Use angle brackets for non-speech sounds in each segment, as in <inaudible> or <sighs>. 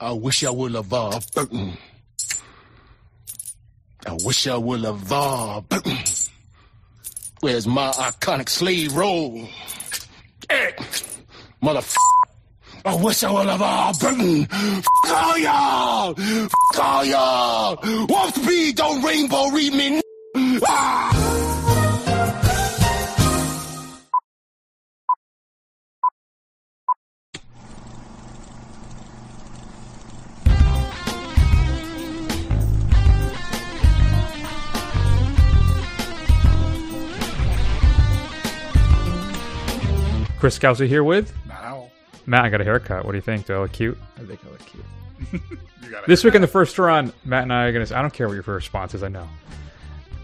I wish I would have, uh, I wish I would have, uh, where's my iconic slave role? Hey, motherfucker. I wish I would have, uh, f- all y'all! F- all y'all! Warp speed, don't rainbow read me! Ah! Chris Scouser here with Now, Matt. I got a haircut. What do you think? Do I look cute? I think I look cute. <laughs> This week in the first run, Matt and I are going to. I don't care what your first response is. I know.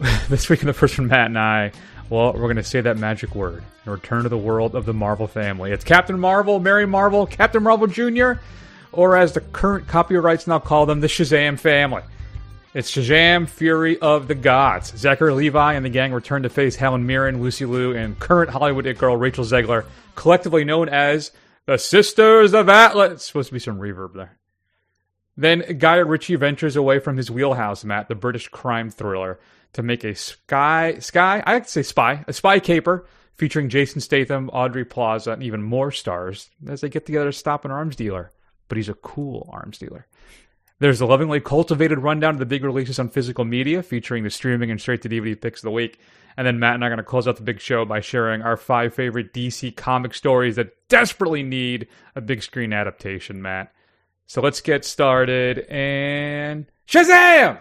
<laughs> this week in the first run, Matt and I, well, we're going to say that magic word and return to the world of the Marvel family. It's Captain Marvel, Mary Marvel, Captain Marvel Jr., or as the current copyrights now call them, the Shazam family. It's Shazam, Fury of the Gods. Zachary Levi and the gang return to face Helen Mirren, Lucy Liu, and current Hollywood it girl Rachel Zegler, collectively known as the Sisters of Atlas. Supposed to be some reverb there. Then Guy Ritchie ventures away from his wheelhouse, Matt, the British crime thriller, to make a sky sky I like to say spy a spy caper featuring Jason Statham, Audrey Plaza, and even more stars as they get together to stop an arms dealer. But he's a cool arms dealer. There's a lovingly cultivated rundown of the big releases on physical media, featuring the streaming and straight to DVD picks of the week. And then Matt and I are going to close out the big show by sharing our five favorite DC comic stories that desperately need a big screen adaptation, Matt. So let's get started and Shazam!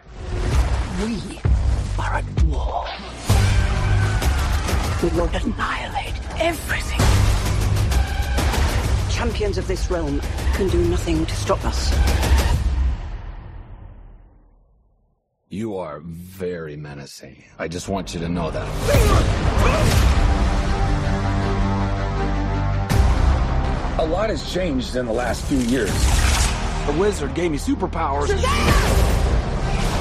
We are at war. We will annihilate everything. Champions of this realm can do nothing to stop us. You are very menacing. I just want you to know that. A lot has changed in the last few years. The wizard gave me superpowers.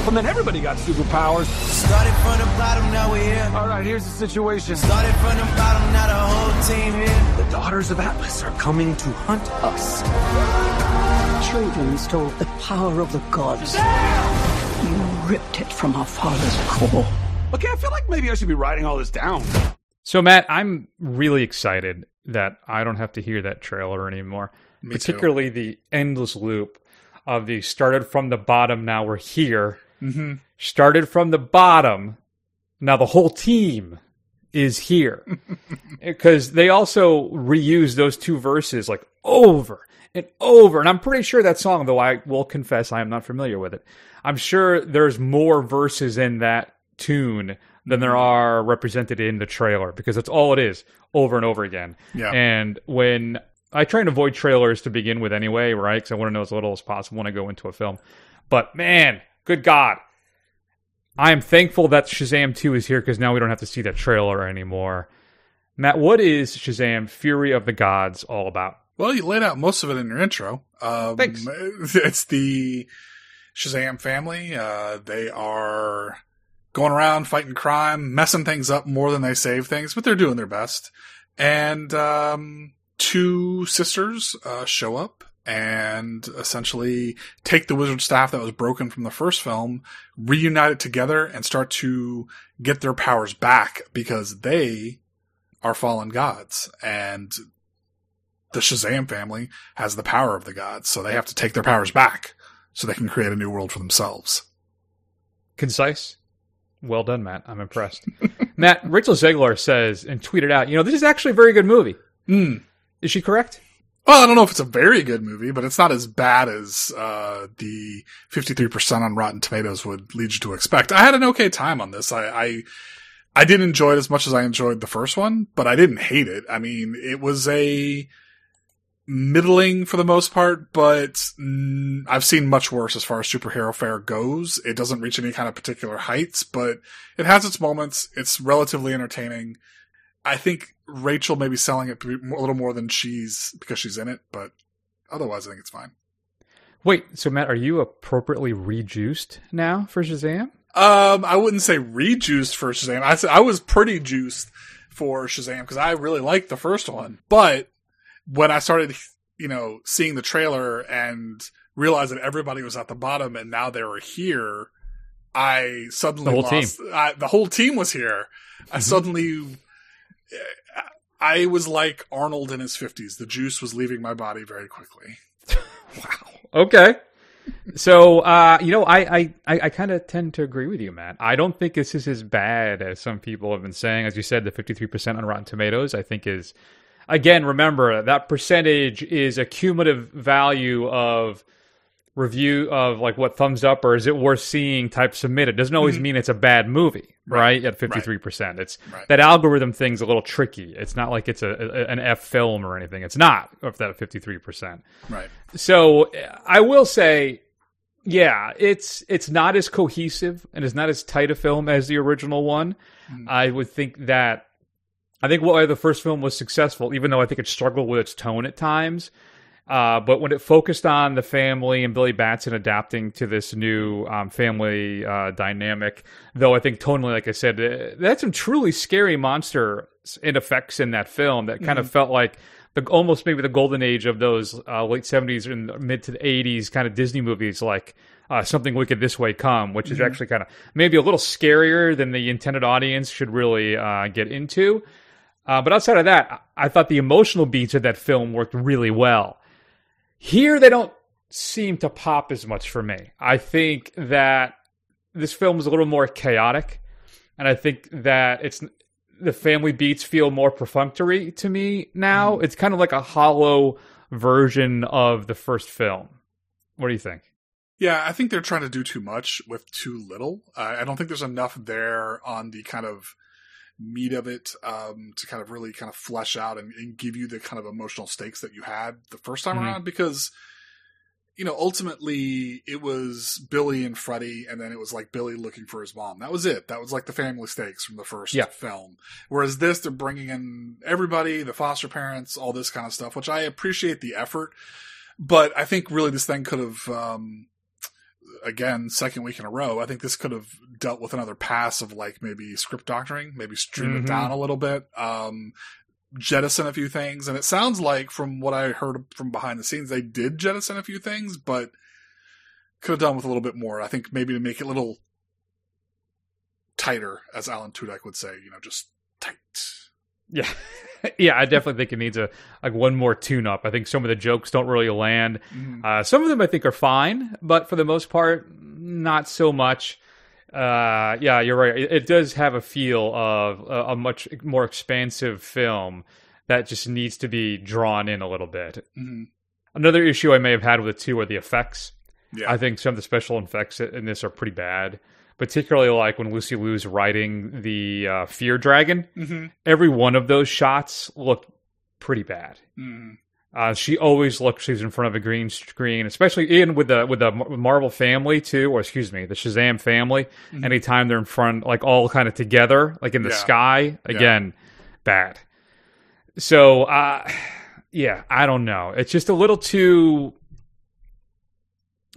And then everybody got superpowers. Started from the bottom, now we're here. All right, here's the situation. Started from the bottom, now the whole team here. The daughters of Atlas are coming to hunt us. Children stole the power of the gods. You ripped it from our father's core. Okay, I feel like maybe I should be writing all this down. So, Matt, I'm really excited that I don't have to hear that trailer anymore. Me particularly the endless loop of the started from the bottom, now we're here. Mm-hmm. Started from the bottom, now the whole team is here. <laughs> Because they also reuse those two verses like over and over. And I'm pretty sure that song, though I will confess I am not familiar with it, I'm sure there's more verses in that tune than there mm-hmm. are represented in the trailer because that's all it is over and over again. Yeah. And when I try and avoid trailers to begin with anyway, right? Because I want to know as little as possible when I go into a film. But man, good God. I am thankful that Shazam 2 is here because now we don't have to see that trailer anymore. Matt, what is Shazam Fury of the Gods all about? Well, you laid out most of it in your intro. Um, Thanks. <laughs> It's the Shazam family. Uh, they are going around fighting crime, messing things up more than they save things, but they're doing their best. And um, two sisters uh, show up and essentially take the wizard staff that was broken from the first film, reunite it together, and start to get their powers back because they are fallen gods. And the Shazam family has the power of the gods, so they have to take their powers back so they can create a new world for themselves. Concise? Well done, Matt. I'm impressed. <laughs> Matt, Rachel Zegler says and tweeted out, you know, this is actually a very good movie. Hmm. Is she correct? Well, I don't know if it's a very good movie, but it's not as bad as uh, the 53% on Rotten Tomatoes would lead you to expect. I had an okay time on this. I, I I didn't enjoy it as much as I enjoyed the first one, but I didn't hate it. I mean, it was a middling for the most part, but mm, I've seen much worse as far as superhero fare goes. It doesn't reach any kind of particular heights, but it has its moments. It's relatively entertaining. I think Rachel may be selling it a little more than she's because she's in it, but otherwise, I think it's fine. Wait, so Matt, are you appropriately rejuiced now for Shazam? Um, I wouldn't say rejuiced for Shazam. I said I was pretty juiced for Shazam because I really liked the first one. But when I started, you know, seeing the trailer and realized that everybody was at the bottom and now they were here, I suddenly The whole lost. I, the whole team was here. I suddenly, I was like Arnold in his fifties. The juice was leaving my body very quickly. <laughs> Wow. Okay. So, uh, you know, I, I, I, I kind of tend to agree with you, Matt. I don't think this is as bad as some people have been saying. As you said, the 53% on Rotten Tomatoes, I think is, again, remember that percentage is a cumulative value of review of like what thumbs up or is it worth seeing type submitted. Doesn't always mm-hmm. mean it's a bad movie, right? At 53%. It's Right. that algorithm thing's a little tricky. It's not like it's a, a an F film or anything. It's not of that 53%. Right. So I will say, yeah, it's it's not as cohesive and it's not as tight a film as the original one. Mm. I would think that I think why the first film was successful, even though I think it struggled with its tone at times. Uh, but when it focused on the family and Billy Batson adapting to this new um, family uh, dynamic, though I think tonally, like I said, they had some truly scary monster and effects in that film that kind of felt like the almost maybe the golden age of those uh, late seventies and mid to the eighties kind of Disney movies, like uh, something wicked this way come, which is actually kind of maybe a little scarier than the intended audience should really uh, get into. Uh, but outside of that, I thought the emotional beats of that film worked really well. Here, they don't seem to pop as much for me. I think that this film is a little more chaotic, and I think that it's the family beats feel more perfunctory to me now. It's kind of like a hollow version of the first film. What do you think? Yeah, I think they're trying to do too much with too little. Uh, I don't think there's enough there on the kind of meat of it um, to kind of really kind of flesh out and, and give you the kind of emotional stakes that you had the first time Mhm. around because you know ultimately it was billy and freddie and then it was like billy looking for his mom that was it that was like the family stakes from the first Yeah. film whereas this they're bringing in everybody the foster parents all this kind of stuff which i appreciate the effort but i think really this thing could have um again second week in a row i think this could have dealt with another pass of like maybe script doctoring maybe stream Mhm. it down a little bit um jettison a few things. And it sounds like from what i heard from behind the scenes they did jettison a few things but could have done with a little bit more. I think maybe to make it a little tighter as alan tudyk would say you know just tight Yeah. <laughs> yeah, I definitely think it needs a like one more tune up. I think some of the jokes don't really land. Mhm. Uh, some of them I think are fine, but for the most part, not so much. Uh, yeah, you're right. It, it does have a feel of a, a much more expansive film that just needs to be drawn in a little bit. Mhm. Another issue I may have had with it too are the effects. yeah I think some of the special effects in this are pretty bad, particularly like when Lucy Liu's riding the uh, fear dragon. hmm Every one of those shots looked pretty bad. hmm Uh, she always looks she's in front of a green screen, especially in with the with the Marvel family too, or excuse me, the Shazam family. Anytime they're in front, like all kind of together, like in the Yeah. sky, again, bad. So, uh, <sighs> yeah, I don't know. It's just a little too.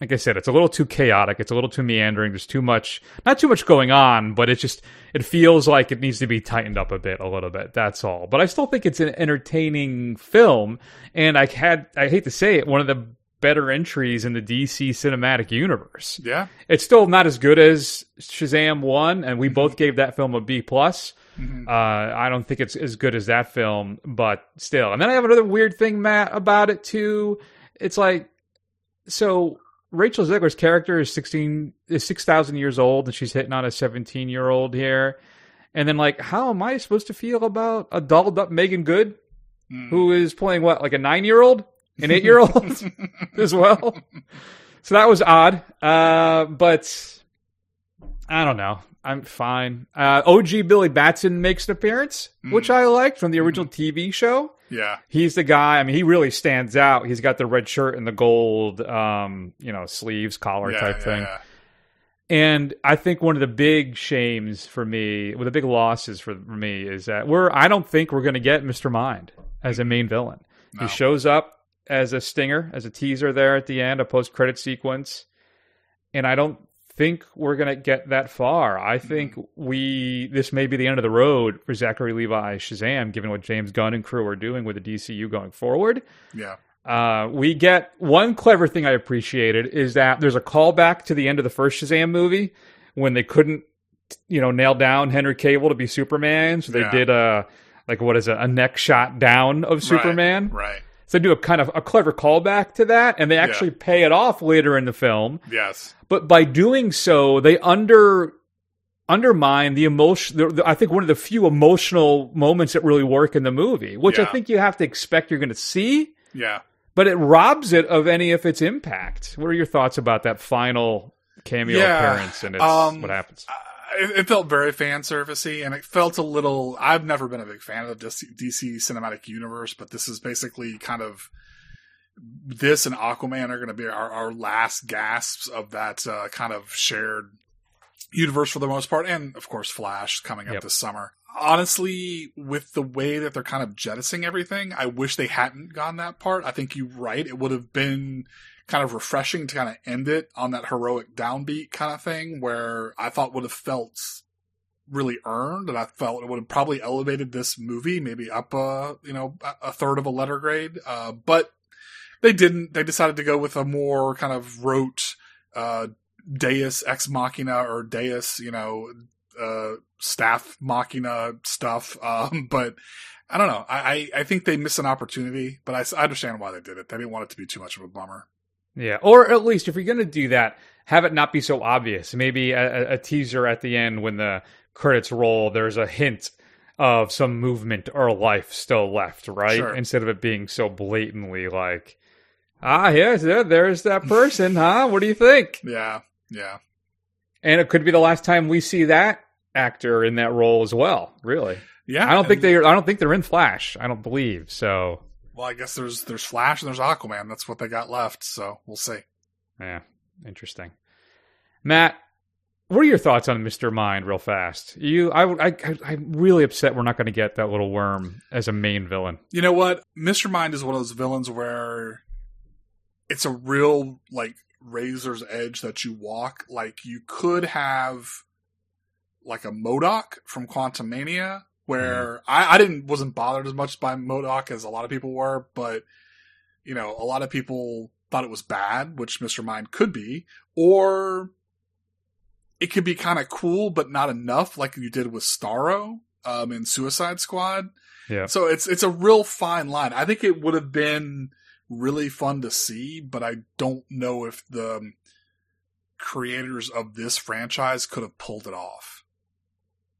Like I said, it's a little too chaotic. It's a little too meandering. There's too much, not too much going on, but it just it feels like it needs to be tightened up a bit, a little bit. That's all. But I still think it's an entertaining film, and I had I hate to say it, one of the better entries in the DC cinematic universe. yeah It's still not as good as Shazam one, and we both gave that film a B plus. Mhm. Uh, I don't think it's as good as that film, but still. And then I have another weird thing, Matt, about it too. It's like so Rachel Zegler's character is sixteen is six thousand years old, and she's hitting on a seventeen year old here. And then, like, how am I supposed to feel about a dolled up Megan Good, Mm. who is playing what, like a nine year old, an eight year old <laughs> <laughs> as well? So that was odd. Uh, but I don't know. I'm fine. Uh, OG Billy Batson makes an appearance, which I liked from the original TV show. Yeah He's the guy. I mean, he really stands out. He's got the red shirt and the gold, um, you know, sleeves, collar yeah, type yeah, thing. yeah. And I think one of the big shames for me, one well, the big losses for me, is that we're. I don't think we're going to get Mr. Mind as a main villain. No. He shows up as a stinger, as a teaser there at the end, a post credit sequence, and I don't think we're going to get that far. I think we this may be the end of the road for Zachary Levi Shazam, given what James Gunn and crew are doing with the DCU going forward. yeah Uh, we get one clever thing I appreciated is that there's a callback to the end of the first Shazam movie when they couldn't, you know, nail down Henry Cavill to be Superman, so they Yeah. did a like what is it, a neck shot down of Superman. Right. So they do a kind of a clever callback to that, and they actually pay it off later in the film. Yes. But by doing so, they under undermine the emotion. The, the- I think one of the few emotional moments that really work in the movie, which I think you have to expect you're going to see, Yeah. but it robs it of any of its impact. What are your thoughts about that final cameo Yeah, appearance and it's, um, what happens? It, it felt very fan servicey, and it felt a little. I've never been a big fan of the DC, cinematic universe, but this is basically kind of this and Aquaman are going to be our, our last gasps of that uh, kind of shared universe for the most part, and of course Flash coming up Yep. this summer. Honestly, with the way that they're kind of jettisoning everything, I wish they hadn't gone that part. I think you're right; it would have been kind of refreshing to kind of end it on that heroic downbeat kind of thing where I thought would have felt really earned and I felt it would have probably elevated this movie maybe up a you know a- third of a letter grade uh but they didn't they decided to go with a more kind of rote uh deus ex machina or deus you know uh staff machina stuff <laughs> um but I don't know. I, I, I think they missed an opportunity, but I understand why they did it. They didn't want it to be too much of a bummer. Yeah, or at least if you're going to do that, have it not be so obvious. Maybe a, a- teaser at the end when the credits roll. There's a hint of some movement or life still left, right? Sure. Instead of it being so blatantly like, ah, yes, there, there's that person, <laughs> huh? What do you think? Yeah, yeah. And it could be the last time we see that actor in that role as well. Really, Yeah. I don't think they. I don't think they're in Flash. I don't believe so. Well, I guess there's there's Flash and there's Aquaman. That's what they got left. So we'll see. Yeah, interesting. Matt, what are your thoughts on Mr. Mind real fast? You I I I'm really upset we're not going to get that little worm as a main villain. You know what? Mr. Mind is one of those villains where it's a real like razor's edge that you walk. Like you could have like a MODOK from Quantumania, where I, I didn't wasn't bothered as much by MODOK as a lot of people were, but you know, a lot of people thought it was bad, which Mr. Mind could be, or it could be kind of cool, but not enough, like you did with Starro um, in Suicide Squad. Yeah. So it's it's a real fine line. I think it would have been really fun to see, but I don't know if the creators of this franchise could have pulled it off.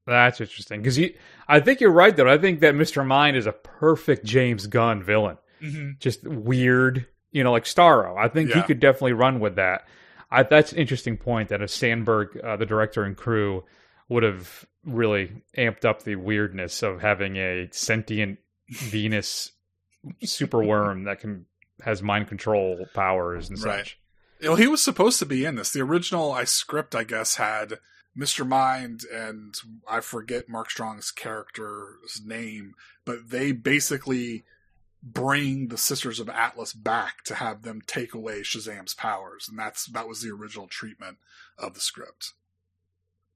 That's interesting because you. I think you're right though. I think that Mr. Mind is a perfect James Gunn villain. Mm-hmm. Just weird, you know, like Starro. I think he could definitely run with that. I, that's an interesting point that a Sandberg, uh, the director and crew, would have really amped up the weirdness of having a sentient Venus superworm that can has mind control powers and Right. such. You know, he was supposed to be in this. The original I script, I guess, had Mr. Mind and I forget Mark Strong's character's name, but they basically bring the Sisters of Atlas back to have them take away Shazam's powers, and that's that was the original treatment of the script.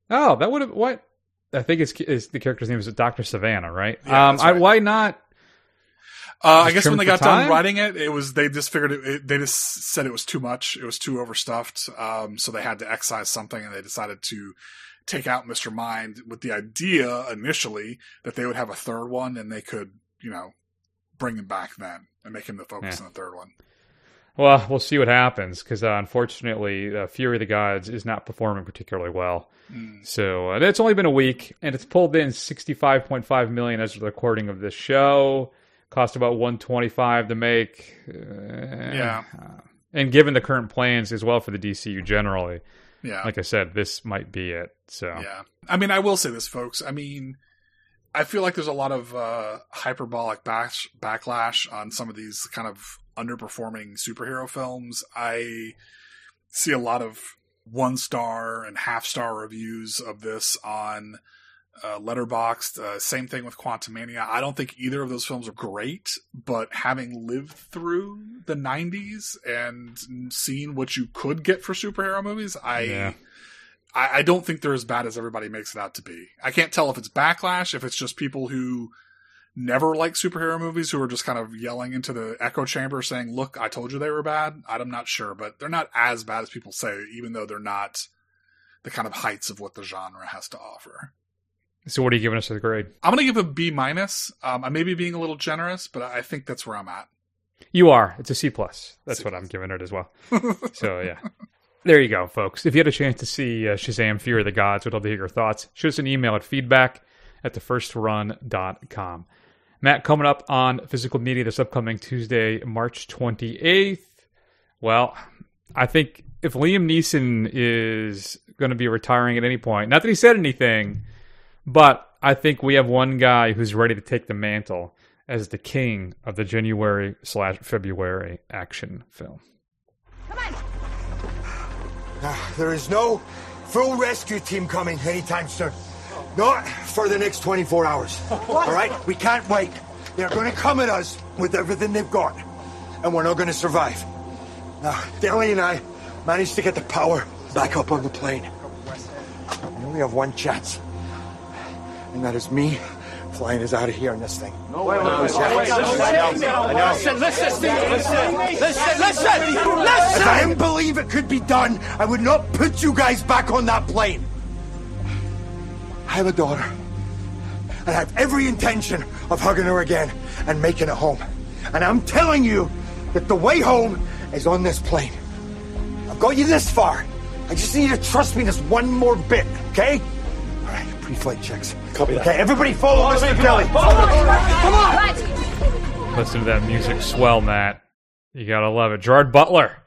Oh, that would have what? I think it's, it's the character's name is Doctor Sivana, right? Yeah, um, I, right. why not? Uh, I guess when they got done writing it, it was they just figured it, it. They just said it was too much. It was too overstuffed. Um, so they had to excise something, and they decided to take out Mister Mind with the idea initially that they would have a third one, and they could, you know, bring him back then and make him the focus Yeah. on the third one. Well, we'll see what happens because uh, unfortunately, uh, Fury of the Gods is not performing particularly well. Mm. So uh, it's only been a week, and it's pulled in sixty-five point five million as of the recording of this show. Cost about one twenty-five to make. Uh, Yeah. and given the current plans as well for the DCU generally, Yeah, like I said, this might be it. So yeah. I mean, I will say this, folks. I mean, I feel like there's a lot of uh, hyperbolic bash- backlash on some of these kind of underperforming superhero films. I see a lot of one star and half star reviews of this on uh, Letterboxd. Uh, same thing with Quantumania. I don't think either of those films are great, but having lived through the '90s and seen what you could get for superhero movies, I. Yeah. I, I don't think they're as bad as everybody makes it out to be. I can't tell if it's backlash, if it's just people who never like superhero movies who are just kind of yelling into the echo chamber saying, "Look, I told you they were bad." I'm not sure, but they're not as bad as people say, even though they're not the kind of heights of what the genre has to offer. So, what are you giving us as a grade? I'm going to give a B minus. Um, I may be being a little generous, but I think that's where I'm at. You are. It's a C plus. That's C what I'm giving it as well. <laughs> so yeah, there you go, folks. If you had a chance to see uh, Shazam: Fury of the Gods, we'd love to hear your thoughts. Shoot us an email at feedback at thefirstrun.com. Matt, coming up on physical media this upcoming Tuesday, March 28th. Well, I think if Liam Neeson is going to be retiring at any point, not that he said anything, but I think we have one guy who's ready to take the mantle as the king of the January slash February action film. Come on! Uh, There is no full rescue team coming anytime soon. Not for the next 24 hours. All right? We can't wait. They're going to come at us with everything they've got, and we're not going to survive. Now, Deli and I managed to get the power back up on the plane. We only have one chance, and that is me flying us out of here in this thing. No, wait, wait, wait, Listen, listen, listen, listen, listen, If I didn't believe it could be done, I would not put you guys back on that plane. I have a daughter, and I have every intention of hugging her again and making it home. And I'm telling you that the way home is on this plane. I've got you this far. I just need you to trust me just one more bit, okay? All right, pre-flight checks. Copy that. Okay, everybody follow Mr. Kelly. Come on, Listen to that music swell, Matt. You gotta love it. Gerard Butler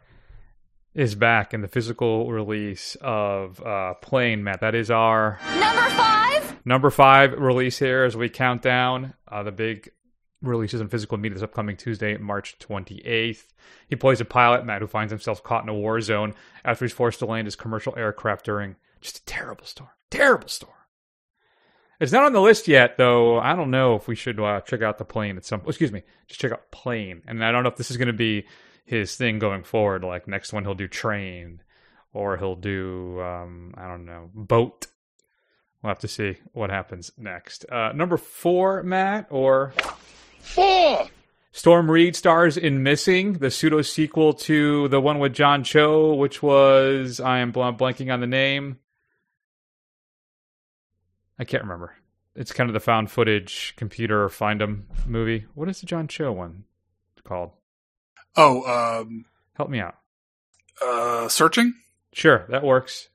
is back in the physical release of uh, Plane, Matt. That is our Number five. number five release here as we count down uh, the big releases in physical media this upcoming Tuesday, March 28th. He plays a pilot, Matt, who finds himself caught in a war zone after he's forced to land his commercial aircraft during just a terrible storm. Terrible storm. It's not on the list yet, though. I don't know if we should uh, check out the plane at some. oh, excuse me, just check out plane. And I don't know if this is going to be his thing going forward. Like next one, he'll do train, or he'll do um, I don't know boat. We'll have to see what happens next. Uh, number four, Matt, or Four! Storm Reid stars in Missing, the pseudo sequel to the one with John Cho, which was I am blanking on the name. I can't remember. It's kind of the found footage computer find 'em movie. What is the John Cho one called? Oh, um, Help me out. uh, searching. Sure, that works.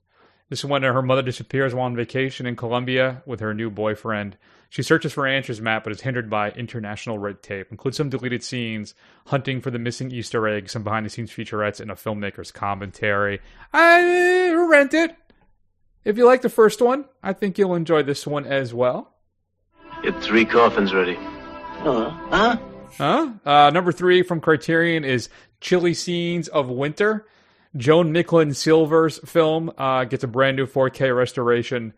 This is when her mother disappears while on vacation in Colombia with her new boyfriend. She searches for answers, Matt, but is hindered by international red tape. Includes some deleted scenes, hunting for the missing Easter egg, some behind the scenes featurettes, and a filmmaker's commentary. I rent it. If you like the first one, I think you'll enjoy this one as well. Get three coffins ready. Huh? Uh, number three from Criterion is Chilly Scenes of Winter. Joan Micklin Silver's film uh, gets a brand new 4K restoration,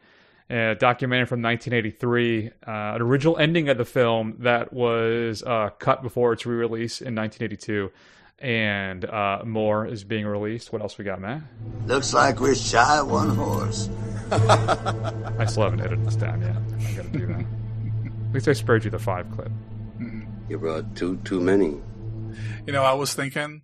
uh, documentary from 1983. Uh, an original ending of the film that was uh, cut before its re-release in 1982, and uh, more is being released. What else we got, Matt? Looks like we're shy of one horse. <laughs> I still haven't edited this down yet. I gotta do that. At least I spared you the five clip. You brought two too many. You know, I was thinking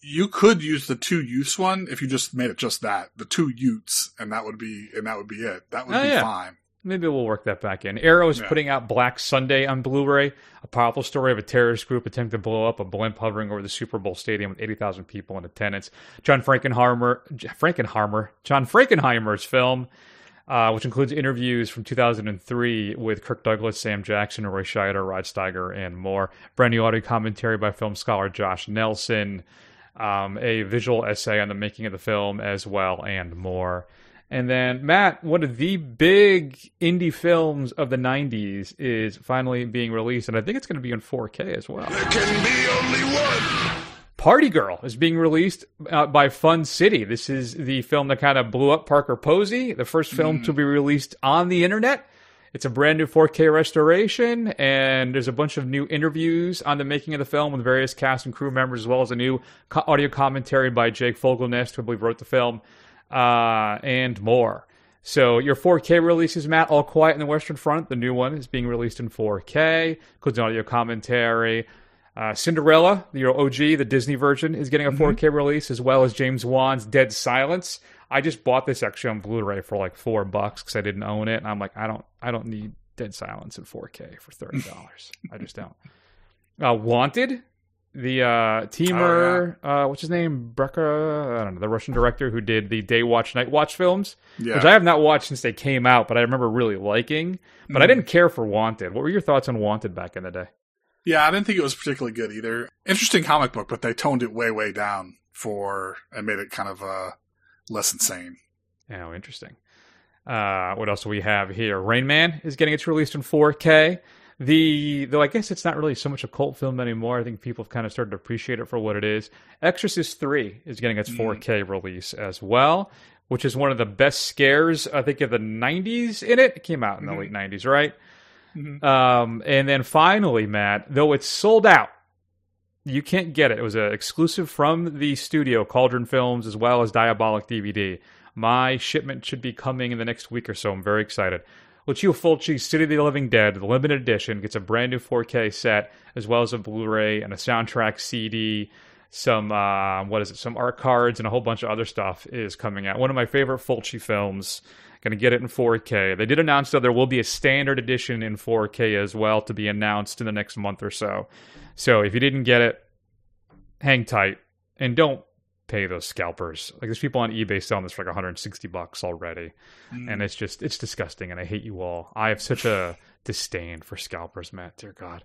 you could use the two use one if you just made it just that the two Utes, and that would be and that would be it. That would Oh, be yeah. fine. Maybe we'll work that back in. Arrow is Yeah. putting out Black Sunday on Blu-ray, a powerful story of a terrorist group attempting to blow up a blimp hovering over the Super Bowl stadium with 80,000 people in attendance. John Frankenheimer, Frankenheimer, John Frankenheimer's film, uh, which includes interviews from 2003 with Kirk Douglas, Sam Jackson, Roy Scheider, Rod Steiger, and more. Brand new audio commentary by film scholar Josh Nelson, um, a visual essay on the making of the film as well, and more. And then, Matt, one of the big indie films of the 90s is finally being released, and I think it's going to be in 4K as well. There can be only one! Party Girl is being released uh, by Fun City. This is the film that kind of blew up Parker Posey, the first film to be released on the internet. It's a brand new 4K restoration, and there's a bunch of new interviews on the making of the film with various cast and crew members, as well as a new co- audio commentary by Jake Fogelnest, who I believe wrote the film, uh, and more. So your 4K releases, Matt, All Quiet in the Western Front, the new one, is being released in 4K, includes an audio commentary. Uh, Cinderella, your OG, the Disney version, is getting a 4K release, as well as James Wan's Dead Silence. I just bought this actually on Blu-ray for like four bucks because I didn't own it, and I'm like, I don't, I don't need Dead Silence in 4K for thirty dollars. I just don't. Uh, Wanted, the uh, Timur, uh, what's his name, Brecka, I don't know, the Russian director who did the Day Watch, Night Watch films, Yeah. which I have not watched since they came out, but I remember really liking. But I didn't care for Wanted. What were your thoughts on Wanted back in the day? Yeah, I didn't think it was particularly good either. Interesting comic book, but they toned it way, way down for and made it kind of uh, less insane. Oh, interesting. Uh, what else do we have here? Rain Man is getting its released in 4K. The though I guess it's not really so much a cult film anymore. I think people have kind of started to appreciate it for what it is. Exorcist 3 is getting its 4K mm. release as well, which is one of the best scares I think of the 90s in it. It came out in the mm-hmm. late 90s, right? Mm-hmm. Um, and then finally, Matt, though it's sold out, you can't get it. It was an exclusive from the studio, Cauldron Films, as well as Diabolik DVD. My shipment should be coming in the next week or so. I'm very excited. Lucio Fulci's City of the Living Dead, the limited edition, gets a brand new 4K set, as well as a Blu-ray and a soundtrack CD. Some uh, what is it? Some art cards and a whole bunch of other stuff is coming out. One of my favorite Fulci films. Going to get it in 4K. They did announce though there will be a standard edition in 4K as well to be announced in the next month or so. So if you didn't get it, hang tight and don't pay those scalpers. Like there's people on eBay selling this for like 160 bucks already, and mm. it's just it's disgusting. And I hate you all. I have such a <laughs> disdain for scalpers, Matt. Dear God.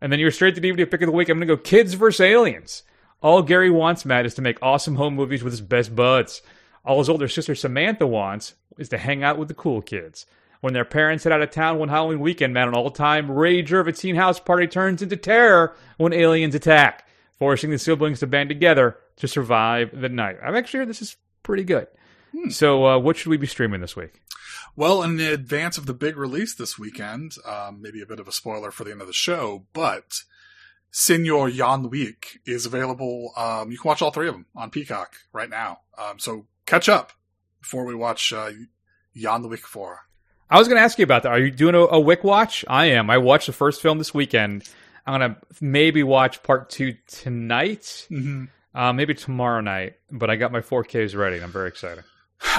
And then you're straight to DVD pick of the week. I'm gonna go Kids vs Aliens. All Gary wants, Matt, is to make awesome home movies with his best buds. All his older sister Samantha wants is to hang out with the cool kids. When their parents head out of town one Halloween weekend, Matt, an all-time rager of a teen house party turns into terror when aliens attack, forcing the siblings to band together to survive the night. I'm actually heard this is pretty good. So, uh, what should we be streaming this week? Well, in advance of the big release this weekend, um, maybe a bit of a spoiler for the end of the show, but Senor John Wick is available. Um, you can watch all three of them on Peacock right now. Um, so catch up before we watch uh, Jan the Week 4. I was going to ask you about that. Are you doing a, a Wick watch? I am. I watched the first film this weekend. I'm going to maybe watch part two tonight, Mm-hmm. Uh, maybe tomorrow night. But I got my 4Ks ready, and I'm very excited.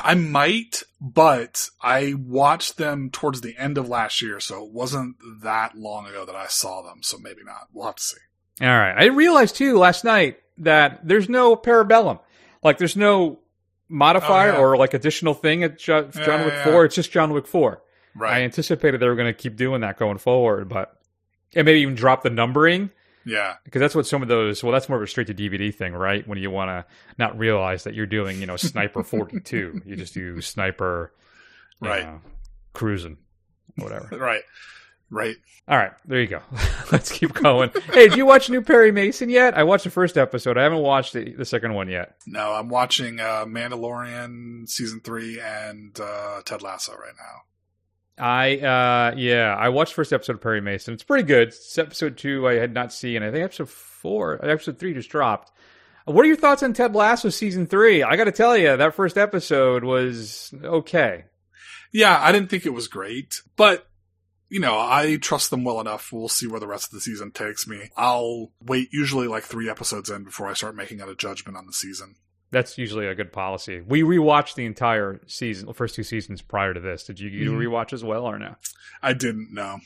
I might, but I watched them towards the end of last year, so it wasn't that long ago that I saw them, so maybe not. We'll have to see. All right. I realized too last night that there's no parabellum. Like there's no modifier Oh, yeah. or like additional thing at Jo- Yeah, John Wick yeah. 4. It's just John Wick 4. Right. I anticipated they were going to keep doing that going forward, but and maybe even drop the numbering Yeah. because that's what some of those. Well, that's more of a straight to DVD thing, right? When you want to not realize that you're doing, you know, Sniper 42. <laughs> you just do Sniper, Right. know, cruising, whatever. <laughs> Right. Right. All right, there you go. <laughs> Let's keep going. hey, did you watch New Perry Mason yet? I watched the first episode. I haven't watched the, the second one yet. No, I'm watching uh, Mandalorian season three and uh, Ted Lasso right now. I uh yeah, I watched first episode of Perry Mason. It's pretty good. It's episode two I had not seen. I think episode four, episode three just dropped. What are your thoughts on Ted Lasso season three? I got to tell you, that first episode was okay. Yeah, I didn't think it was great, but you know, I trust them well enough. We'll see where the rest of the season takes me. I'll wait usually like three episodes in before I start making out a judgment on the season. That's usually a good policy. We rewatched the entire season, the first two seasons prior to this. Did you, you Mhm. rewatch as well or no? I didn't know.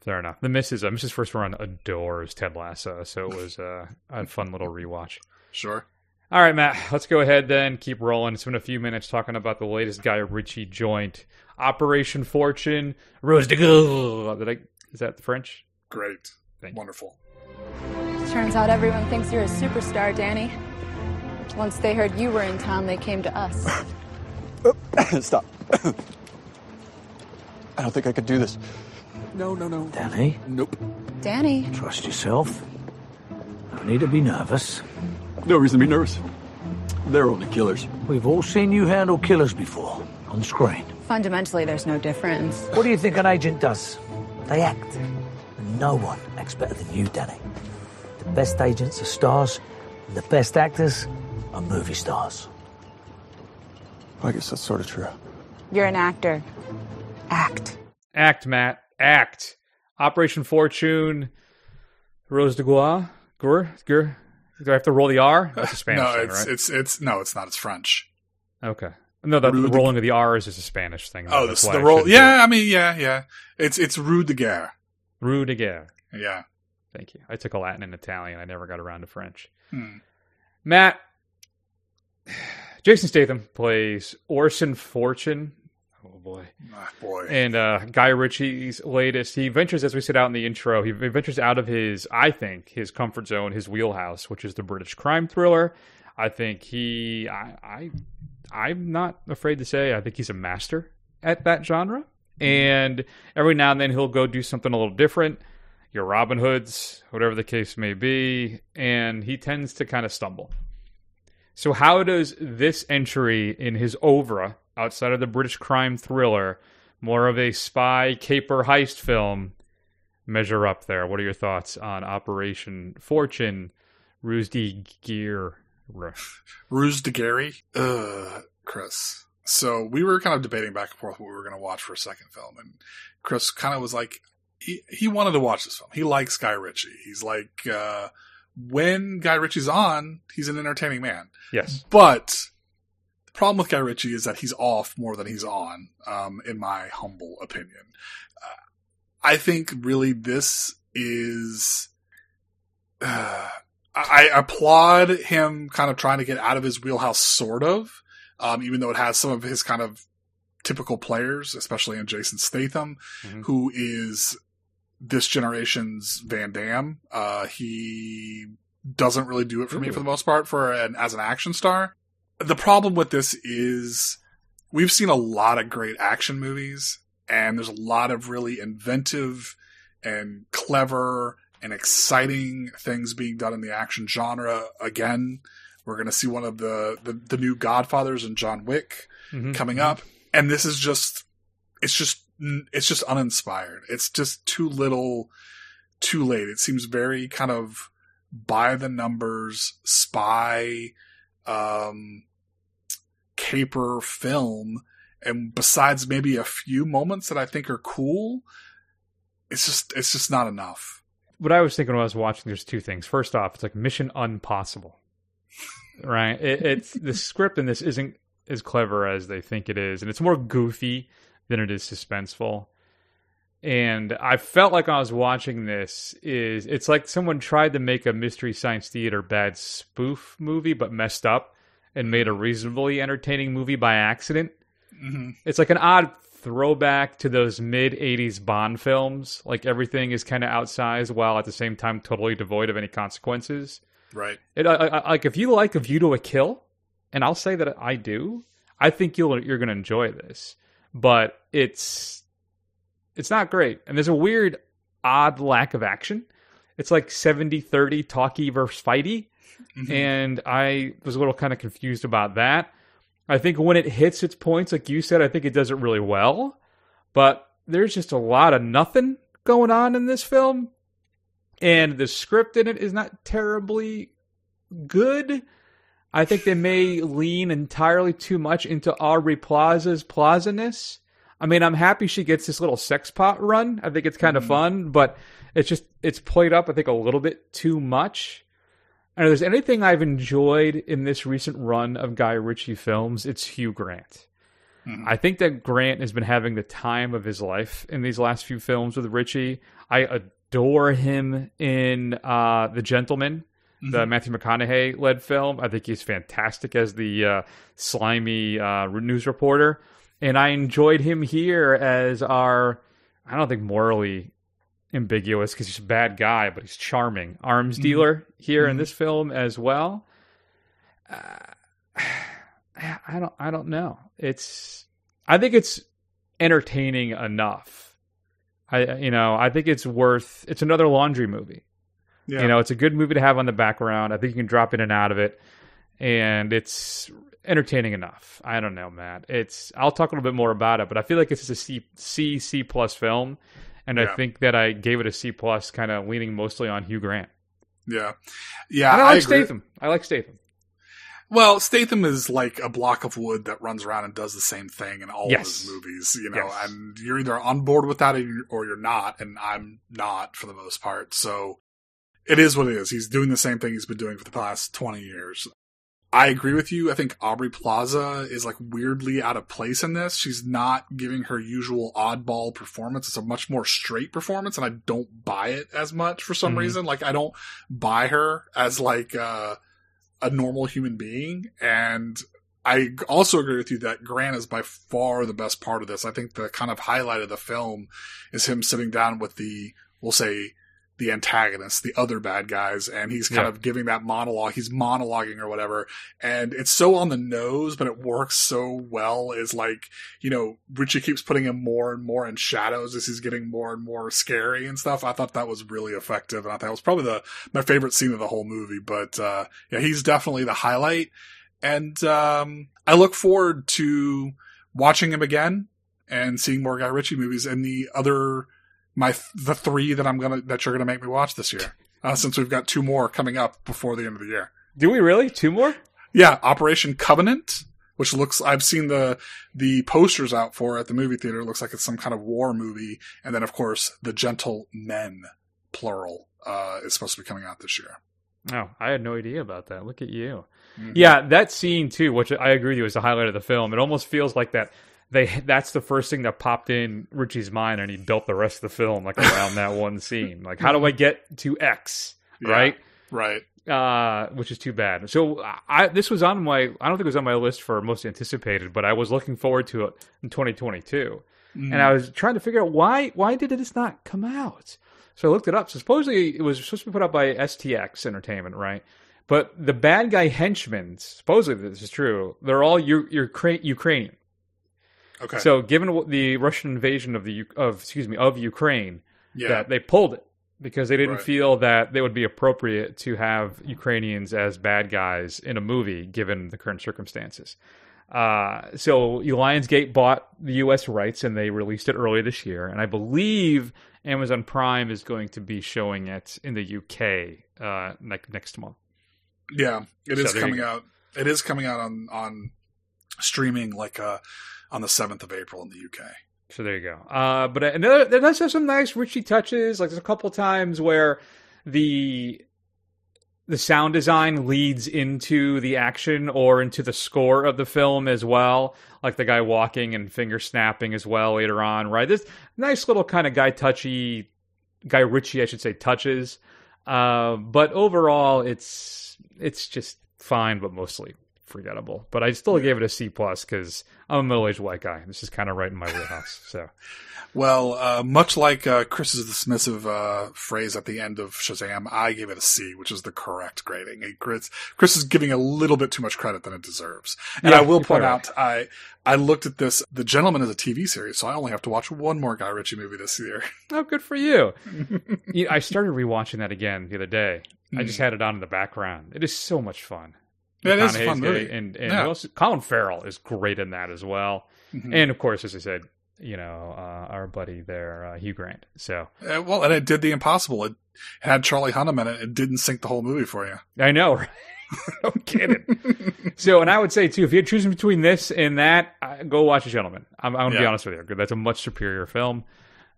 Fair enough. The missus, uh, Mrs. First Run adores Ted Lasso, so it was uh, a fun little rewatch. Sure. All right, Matt, let's go ahead then. Keep rolling. It's been a few minutes talking about the latest Guy Ritchie joint, Operation Fortune, Rose de Gueule. Did I, is that the French? Great. Thank you. Wonderful. Turns out everyone thinks you're a superstar, Danny. Once they heard you were in town, they came to us. <coughs> Stop. <coughs> I don't think I could do this. No, no, no. Danny, Nope. Danny, trust yourself. No need to be nervous. No reason to be nervous. They're only killers. We've all seen you handle killers before, on screen. fundamentally, there's no difference. What do you think an agent does? They act. And no one acts better than you, Danny. The best agents are stars, and the best actors are movie stars. I guess that's sort of true. You're an actor. Act. Act, Matt. Act. Operation Fortune. Rose de Goa. Gur. Gur. Do I have to roll the R? That's a <laughs> Spanish no, thing, it's right? it's it's no, it's not. It's French. Okay. No, the, the Rue de- rolling of the R's is a Spanish thing. Oh, this the roll. shouldn't Yeah, I mean, yeah, yeah. It's it's Rue de Guerre. it. Rue de Guerre. Yeah. Thank you. I took a Latin and Italian. I never got around to French. Hmm. Matt, Jason Statham plays Orson Fortune. Oh boy. Ah, boy. And uh, Guy Ritchie's latest, he ventures, as we said out in the intro, he ventures out of his, I think, his comfort zone, his wheelhouse, which is the British crime thriller. I think he, I, I, I'm not afraid to say, I think he's a master at that genre. And every now and then he'll go do something a little different. Your Robin Hoods, whatever the case may be, and he tends to kind of stumble. So, how does this entry in his oeuvre, outside of the British crime thriller, more of a spy caper heist film, measure up there? What are your thoughts on Operation Fortune, Ruse de Guerre? Ruse de Gary. Ugh, Chris. So we were kind of debating back and forth what we were going to watch for a second film, and Chris kind of was like, he he wanted to watch this film. He likes Guy Ritchie. He's like, uh, when Guy Ritchie's on, he's an entertaining man. Yes. But the problem with Guy Ritchie is that he's off more than he's on, um, in my humble opinion. Uh, I think really this is. Uh, I applaud him kind of trying to get out of his wheelhouse, sort of, um, even though it has some of his kind of typical players, especially in Jason Statham, Mhm. who is this generation's Van Damme. Uh, he doesn't really do it for me for the most part for an as an action star. The problem with this is we've seen a lot of great action movies and there's a lot of really inventive and clever and exciting things being done in the action genre again. We're going to see one of the, the, the new Godfathers and John Wick Mhm. coming up. And this is just, it's just, it's just uninspired. It's just too little, too late. It seems very kind of by the numbers spy, um, caper film. And besides maybe a few moments that I think are cool, it's just, it's just not enough. what I was thinking when I was watching, there's two things. First off, it's like Mission Impossible, <laughs> right? It, it's the script in this isn't as clever as they think it is, and it's more goofy than it is suspenseful. And I felt like I was watching this is it's like someone tried to make a mystery science theater bad spoof movie, but messed up and made a reasonably entertaining movie by accident. Mm-hmm. It's like an odd throwback to those mid 80s Bond films. Like everything is kind of outsized while at the same time totally devoid of any consequences. Right. It, I, I, like if you like A View to a Kill, and I'll say that I do, I think you'll you're going to enjoy this. But it's it's not great. And there's a weird odd lack of action. It's like 70-30 talky versus fighty. Mhm. And I was a little kind of confused about that. I think when it hits its points, like you said, I think it does it really well. But there's just a lot of nothing going on in this film. And the script in it is not terribly good. I think they may lean entirely too much into Aubrey Plaza's Plaza-ness. I mean, I'm happy she gets this little sex pot run. I think it's kind of fun, but it's just it's played up, I think, a little bit too much. And if there's anything I've enjoyed in this recent run of Guy Ritchie films, it's Hugh Grant. I think that Grant has been having the time of his life in these last few films with Ritchie. I adore him in uh, The Gentleman, the Mhm. Matthew McConaughey led film. I think he's fantastic as the uh, slimy uh, news reporter. And I enjoyed him here as our, I don't think morally ambiguous because he's a bad guy, but he's charming arms Mhm. dealer here in Mhm. this film as well. Uh, <sighs> I don't, I don't know. It's, I think it's entertaining enough. I, you know, I think it's worth. It's another laundry movie. Yeah. You know, it's a good movie to have on the background. I think you can drop in and out of it, and it's entertaining enough. I don't know, Matt. It's. I'll talk a little bit more about it, but I feel like it's a C C C plus film, and I think that I gave it a C plus, kind of leaning mostly on Hugh Grant. Yeah. Yeah. and I like agree. Statham. I like Statham. Well, Statham is like a block of wood that runs around and does the same thing in all Yes. of his movies, you know, Yes. and you're either on board with that or you're not, and I'm not for the most part. So it is what it is. He's doing the same thing he's been doing for the past 20 years. I agree with you. I think Aubrey Plaza is like weirdly out of place in this. She's not giving her usual oddball performance. It's a much more straight performance, and I don't buy it as much for some Mhm. reason. Like I don't buy her as like uh, a normal human being. And I also agree with you that Grant is by far the best part of this. I think the kind of highlight of the film is him sitting down with the, we'll say, the antagonists, the other bad guys, and he's kind Yeah. of giving that monologue. He's monologuing or whatever. And it's so on the nose, but it works so well. Is like, you know, Ritchie keeps putting him more and more in shadows as he's getting more and more scary and stuff. I thought that was really effective. And I thought it was probably the, my favorite scene of the whole movie. But, uh, yeah, he's definitely the highlight. And, um, I look forward to watching him again and seeing more Guy Ritchie movies and the other, my, the three that I'm gonna, that you're gonna make me watch this year. Uh, since we've got two more coming up before the end of the year. Do we really? Two more? Yeah, Operation Covenant, which looks I've seen the the posters out for at the movie theater. It looks like it's some kind of war movie, and then of course the Gentle Men, plural, uh, is supposed to be coming out this year. Oh, I had no idea about that. Look at you. Mhm. Yeah, that scene too, which I agree with you is the highlight of the film. It almost feels like that they that's the first thing that popped in Ritchie's mind and he built the rest of the film like around that one <laughs> scene. Like how do I get to X? Yeah. Right? Right. uh, which is too bad. So I this was on my I don't think it was on my list for most anticipated, but I was looking forward to it in 2022, Mm. and I was trying to figure out why why did this not come out. So I looked it up. So supposedly it was supposed to be put out by STX Entertainment, right? But the bad guy henchmen, supposedly this is true, they're all U- Ukra- Ukrainian. Okay. So given the Russian invasion of the of excuse me of Ukraine, Yeah. that they pulled it because they didn't Right. feel that they would be appropriate to have Ukrainians as bad guys in a movie given the current circumstances. Uh, so Lionsgate bought the U.S. rights and they released it early this year, and I believe Amazon Prime is going to be showing it in the UK uh, next next month. Yeah, it So is coming out. It is coming out on on streaming like uh on the seventh of April in the UK. So there you go. Uh, but another, that does have some nice Ritchie touches. Like there's a couple times where the the sound design leads into the action or into the score of the film as well. Like the guy walking and finger snapping as well later on. Right, this nice little kind of guy touchy, guy Ritchie, I should say, touches. Uh, but overall, it's it's just fine, but mostly forgettable. But I still gave it a C plus because I'm a middle aged white guy. This is kind of right in my wheelhouse. So <laughs> Well, uh, much like uh, Chris's dismissive uh, phrase at the end of Shazam, I gave it a C, which is the correct grading. Hey, Chris, Chris is giving a little bit too much credit than it deserves. And Yeah, I will point out, I I looked at this. The Gentleman is a TV series, so I only have to watch one more Guy Ritchie movie this year. <laughs> oh, good for you. <laughs> I started rewatching that again the other day. I just Mm. had it on in the background. It is so much fun. Yeah, it is a fun movie. and and Yeah. else- Colin Farrell is great in that as well. Mhm. And of course, as I said, you know, uh, our buddy there, uh, Hugh Grant. So Uh, well, and it did the impossible. It had Charlie Hunnam in it. It didn't sink the whole movie for you. I know. <laughs> right? no kidding. so, and I would say too, if you're choosing between this and that, uh, go watch A Gentleman. I'm, I'm going to be honest with you. That's a much superior film.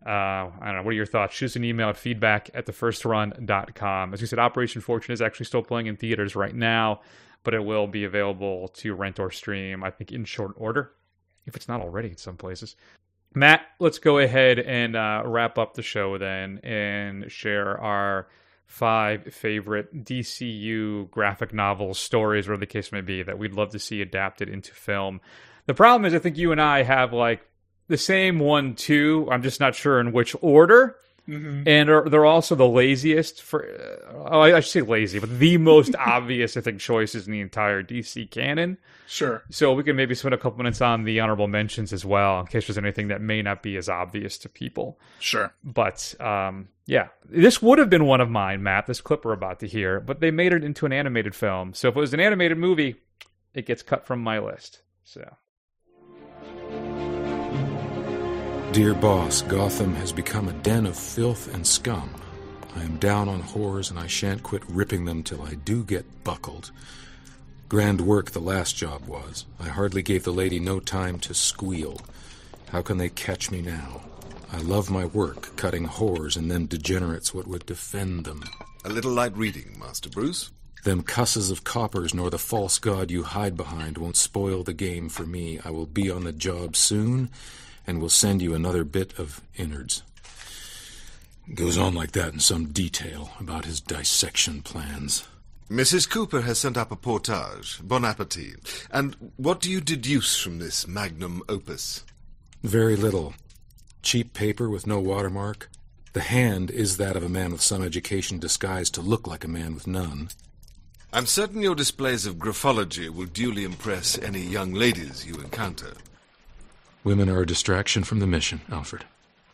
Uh, I don't know. What are your thoughts? Shoot us an email at feedback at thefirstrun.com. As we said, Operation Fortune is actually still playing in theaters right now, but it will be available to rent or stream, I think, in short order, if it's not already in some places. Matt, let's go ahead and uh, wrap up the show then and share our five favorite DCU graphic novels, stories, whatever the case may be, that we'd love to see adapted into film. The problem is, I think you and I have like the same one, too. I'm just not sure in which order. Mhm. And are, they're also the laziest for, uh, oh, I I should say lazy, but the most <laughs> obvious, I think, choices in the entire DC canon. Sure. So we can maybe spend a couple minutes on the honorable mentions as well, in case there's anything that may not be as obvious to people. Sure. But um, yeah, this would have been one of mine, Matt. This clip we're about to hear, but they made it into an animated film. So if it was an animated movie, it gets cut from my list. So Dear boss, Gotham has become a den of filth and scum. I am down on whores and I shan't quit ripping them till I do get buckled. Grand work the last job was. I hardly gave the lady no time to squeal. How can they catch me now? I love my work, cutting whores and then degenerates what would defend them. A little light reading, Master Bruce. Them cusses of coppers nor the false god you hide behind won't spoil the game for me. I will be on the job soon, and will send you another bit of innards. Goes on like that in some detail about his dissection plans. Mrs. Cooper has sent up a portage. Bon appetit. And what do you deduce from this magnum opus? Very little. Cheap paper with no watermark. The hand is that of a man with some education disguised to look like a man with none. I'm certain your displays of graphology will duly impress any young ladies you encounter. Women are a distraction from the mission, Alfred.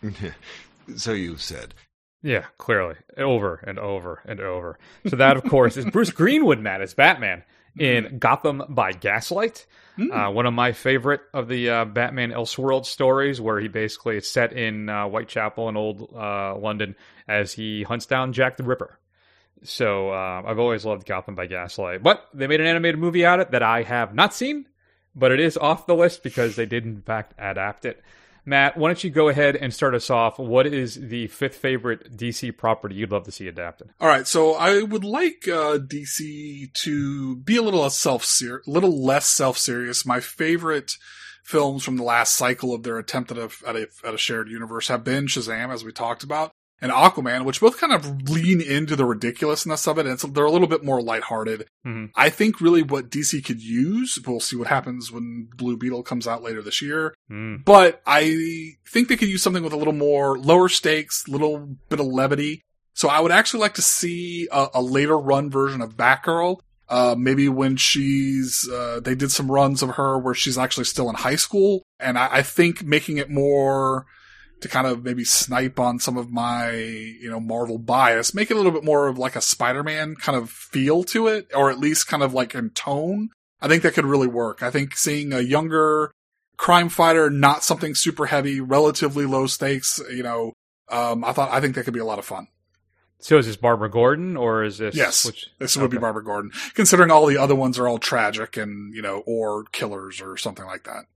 <laughs> so you said. Yeah, clearly. Over and over and over. So that, of course, is Bruce Greenwood, Matt, as Batman in Gotham by Gaslight. Mm. Uh, one of my favorite of the uh, Batman Elseworld stories, where he basically is set in uh, Whitechapel in old uh, London as he hunts down Jack the Ripper. So uh, I've always loved Gotham by Gaslight. But they made an animated movie out of it that I have not seen, but it is off the list because they did, in fact, adapt it. Matt, why don't you go ahead and start us off? What is the fifth favorite DC property you'd love to see adapted? All right, so I would like uh, DC to be a little self little less self serious. My favorite films from the last cycle of their attempt at a, at a, at a shared universe have been Shazam, as we talked about and Aquaman, which both kind of lean into the ridiculousness of it. And they're a little bit more lighthearted. Mm-hmm. I think really what DC could use, we'll see what happens when Blue Beetle comes out later this year. Mm. But I think they could use something with a little more lower stakes, little bit of levity. So I would actually like to see a, a later run version of Batgirl. Uh, maybe when she's, uh, they did some runs of her where she's actually still in high school. And I, I think making it more, to kind of maybe snipe on some of my, you know, Marvel bias, make it a little bit more of like a Spider-Man kind of feel to it, or at least kind of like in tone. I think that could really work. I think seeing a younger crime fighter, not something super heavy, relatively low stakes, you know, um, I thought, I think that could be a lot of fun. So is this Barbara Gordon or is this? Yes, which, this would okay. be Barbara Gordon. Considering all the other ones are all tragic and you know, or killers or something like that.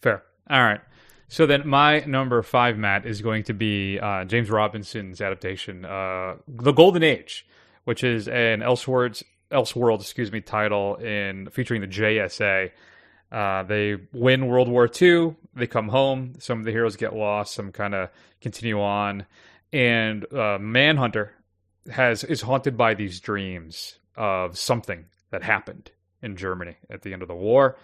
Fair. All right. So then, my number five, Matt, is going to be uh, James Robinson's adaptation, uh, "The Golden Age," which is an Elseworlds, Elseworld, excuse me, title in featuring the JSA. Uh, they win World War II. They come home. Some of the heroes get lost. Some kind of continue on, and uh, Manhunter has is haunted by these dreams of something that happened in Germany at the end of the war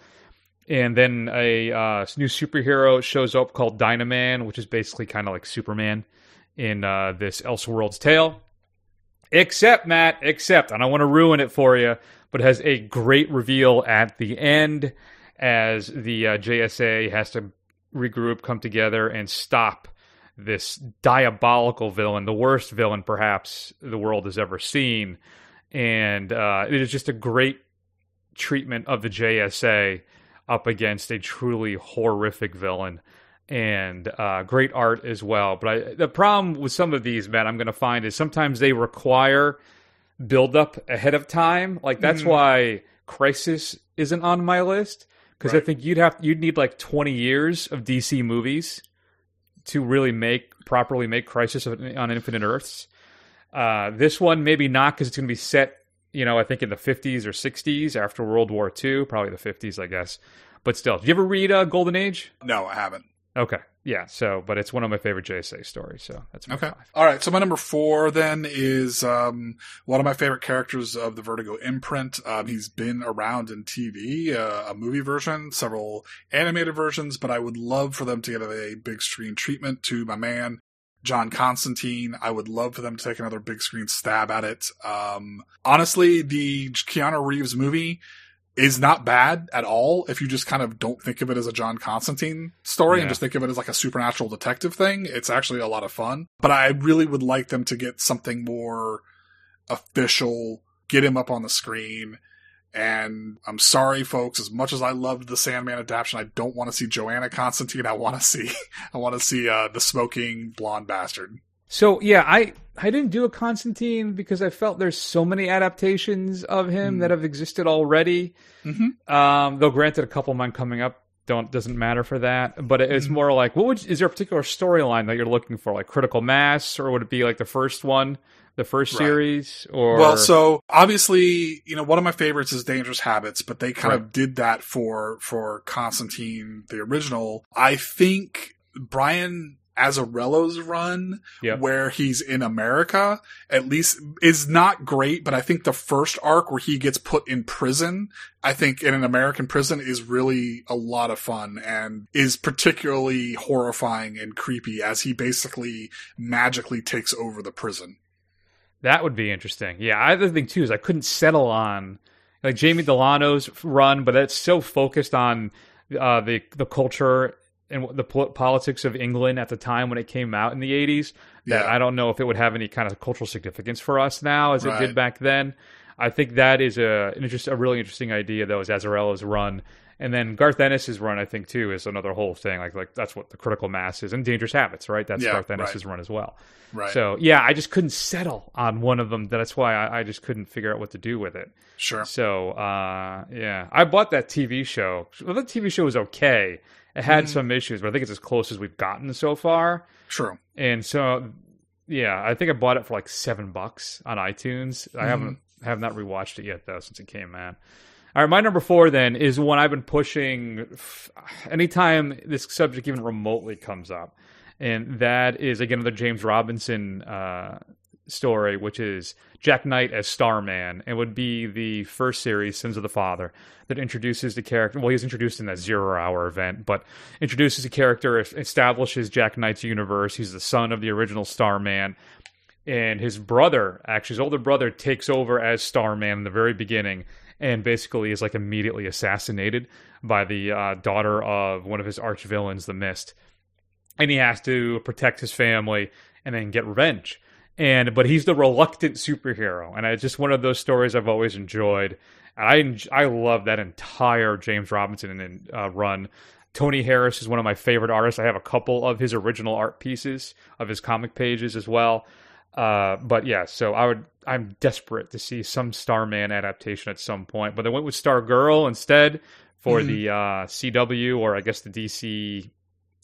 and then a uh, new superhero shows up called Dynaman, which is basically kind of like Superman in uh, this Elseworlds tale. Except Matt, except and I want to ruin it for you, but it has a great reveal at the end as the uh, JSA has to regroup, come together, and stop this diabolical villain, the worst villain perhaps the world has ever seen. And uh, it is just a great treatment of the JSA up against a truly horrific villain and uh, great art as well. But I, the problem with some of these, man, I'm going to find is sometimes they require build up ahead of time. Like that's mm. why Crisis isn't on my list because right. I think you'd have you'd need like 20 years of DC movies to really make properly make Crisis on Infinite Earths. Uh, this one maybe not because it's going to be set you know, I think in the 50s or 60s after World War II, probably the 50s, I guess. But still, did you ever read uh, Golden Age? No, I haven't. Okay. Yeah. So, but it's one of my favorite JSA stories. So that's okay. Five. All right. So my number four then is um, one of my favorite characters of the Vertigo imprint. Um, he's been around in TV, uh, a movie version, several animated versions, but I would love for them to get a big screen treatment to my man John Constantine. I would love for them to take another big screen stab at it. Um, honestly, the Keanu Reeves movie is not bad at all if you just kind of don't think of it as a John Constantine story yeah. and just think of it as like a supernatural detective thing. It's actually a lot of fun. But I really would like them to get something more official, get him up on the screen and I'm sorry, folks. As much as I loved the Sandman adaptation, I don't want to see Joanna Constantine. I want to see, <laughs> I want to see uh, the smoking blonde bastard. So yeah, I I didn't do a Constantine because I felt there's so many adaptations of him Mm. that have existed already. Mhm. Um, though granted, a couple of mine coming up don't doesn't matter for that. But it's Mm-hmm. more like, what would is there a particular storyline that you're looking for, like Critical Mass, or would it be like the first one, the first Right. series, or Well, so obviously, you know, one of my favorites is Dangerous Habits, but they kind Right. of did that for for Constantine, the original. I think Brian Azzarello's run, Yep. where he's in America, at least is not great. But I think the first arc where he gets put in prison, I think in an American prison is really a lot of fun and is particularly horrifying and creepy as he basically magically takes over the prison. That would be interesting. Yeah, I the thing too is I couldn't settle on like Jamie Delano's run, but it's so focused on uh, the the culture and the politics of England at the time when it came out in the '80s. That Yeah. I don't know if it would have any kind of cultural significance for us now as it Right. did back then. I think that is a an interest, a really interesting idea though. Is Azzarello's run. And then Garth Ennis's run, I think, too, is another whole thing. Like, like that's what the critical mass is, and Dangerous Habits, right? That's Yeah, Garth Ennis's right. run as well. Right. So yeah, I just couldn't settle on one of them. That's why I, I just couldn't figure out what to do with it. Sure. So uh, yeah, I bought that TV show. Well, the TV show was okay. It had Mhm. some issues, but I think it's as close as we've gotten so far. True. And so yeah, I think I bought it for like seven bucks on iTunes. I Mhm. haven't have not rewatched it yet though since it came out. All right, my number four then is one I've been pushing anytime this subject even remotely comes up, and that is again another James Robinson uh, story, which is Jack Knight as Starman, and would be the first series, Sins of the Father, that introduces the character. Well, he's introduced in that zero hour event, but introduces a character, establishes Jack Knight's universe. He's the son of the original Starman and his brother, actually his older brother, takes over as Starman in the very beginning, and basically is like immediately assassinated by the uh, daughter of one of his arch villains, the Mist, and he has to protect his family and then get revenge. And but he's the reluctant superhero, and it's just one of those stories I've always enjoyed. And I I love that entire James Robinson uh, run. Tony Harris is one of my favorite artists. I have a couple of his original art pieces of his comic pages as well. Uh, but yeah, so I would I'm desperate to see some Starman adaptation at some point. But they went with Stargirl instead for Mhm. the uh, CW or I guess the DC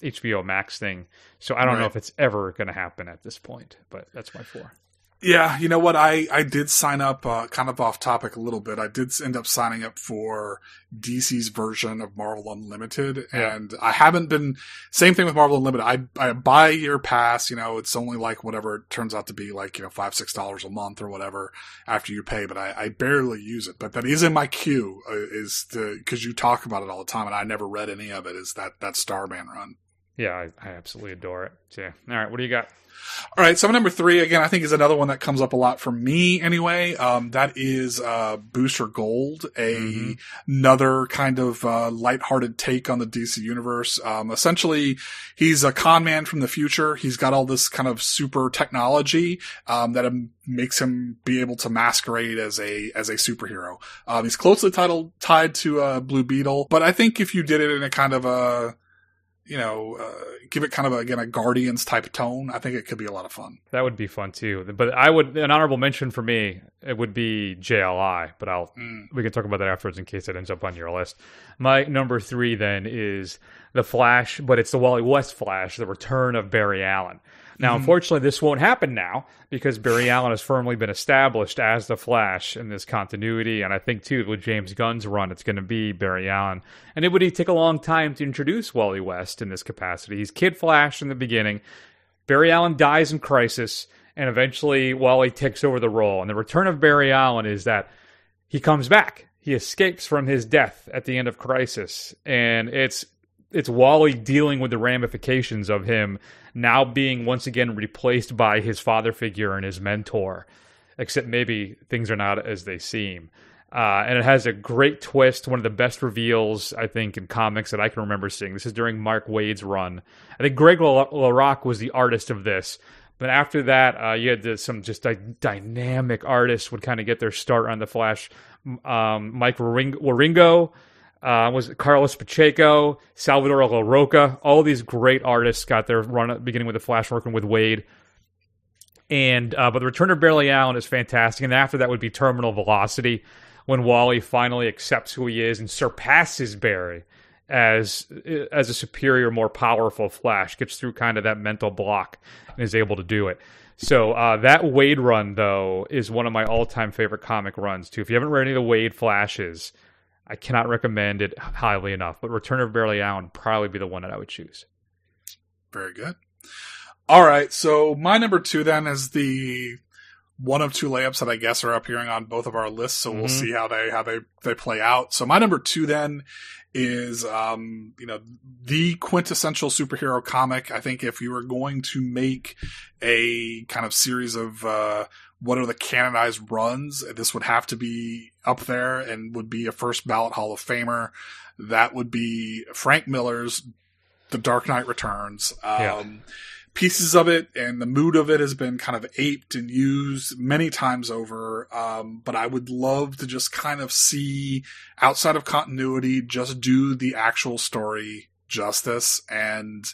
HBO Max thing. So I don't know if it's ever going to happen at this point. But that's my four. Yeah, you know what? I, I did sign up, uh, kind of off topic a little bit. I did end up signing up for DC's version of Marvel Unlimited, Yeah. and I haven't been. Same thing with Marvel Unlimited. I I buy your pass. You know, it's only like whatever it turns out to be, like you know, five six dollars a month or whatever after you pay. But I, I barely use it. But that is in my queue. Uh, is the because you talk about it all the time, and I never read any of it. Is that that Starman run? Yeah, I, I absolutely adore it. So, yeah. All right, what do you got? All right, so number three again, I think is another one that comes up a lot for me anyway. Um, that is uh, Booster Gold, a another kind of uh, lighthearted take on the DC universe. Um, essentially, he's a con man from the future. He's got all this kind of super technology um, that makes him be able to masquerade as a as a superhero. Um, he's closely titled tied to uh, Blue Beetle, but I think if you did it in a kind of a you know, uh, give it kind of a, again a Guardians type tone. I think it could be a lot of fun. That would be fun too. But I would an honorable mention for me. It would be JLI, but I'll we can talk about that afterwards in case it ends up on your list. My number three then is the Flash, but it's the Wally West Flash, the return of Barry Allen. Now, Mhm. unfortunately, this won't happen now because Barry Allen has firmly been established as the Flash in this continuity, and I think too with James Gunn's run, it's going to be Barry Allen, and it would take a long time to introduce Wally West in this capacity. He's Kid Flash in the beginning. Barry Allen dies in Crisis, and eventually Wally takes over the role. And the return of Barry Allen is that he comes back. He escapes from his death at the end of Crisis, and it's it's Wally dealing with the ramifications of him now being once again replaced by his father figure and his mentor. Except maybe things are not as they seem. Uh, and it has a great twist, one of the best reveals, I think, in comics that I can remember seeing. This is during Mark Waid's run. I think Greg La- LaRocque was the artist of this. But after that, uh, you had some just like dynamic artists would kind of get their start on the Flash. Um, Mike Waring- Wieringo uh, was Carlos Pacheco, Salvador Larroca. All these great artists got their run beginning with the Flash, working with Waid. And uh, but the Return of Barry Allen is fantastic, and after that would be Terminal Velocity, when Wally finally accepts who he is and surpasses Barry as as a superior, more powerful Flash, gets through kind of that mental block and is able to do it. So uh, that Waid run though is one of my all time favorite comic runs too. If you haven't read any of the Waid Flashes, I cannot recommend it highly enough. But Return of Barry Allen would probably be the one that I would choose. Very good. All right, so my number two then is the one of two layups that I guess are appearing on both of our lists. So we'll Mhm. see how they how they they play out. So my number two then is um you know the quintessential superhero comic. I think if you were going to make a kind of series of uh what are the canonized runs, this would have to be up there and would be a first ballot Hall of Famer. That would be Frank Miller's The Dark Knight Returns. Um, Yeah. Pieces of it and the mood of it has been kind of aped and used many times over. Um, but I would love to just kind of see outside of continuity, just do the actual story justice. And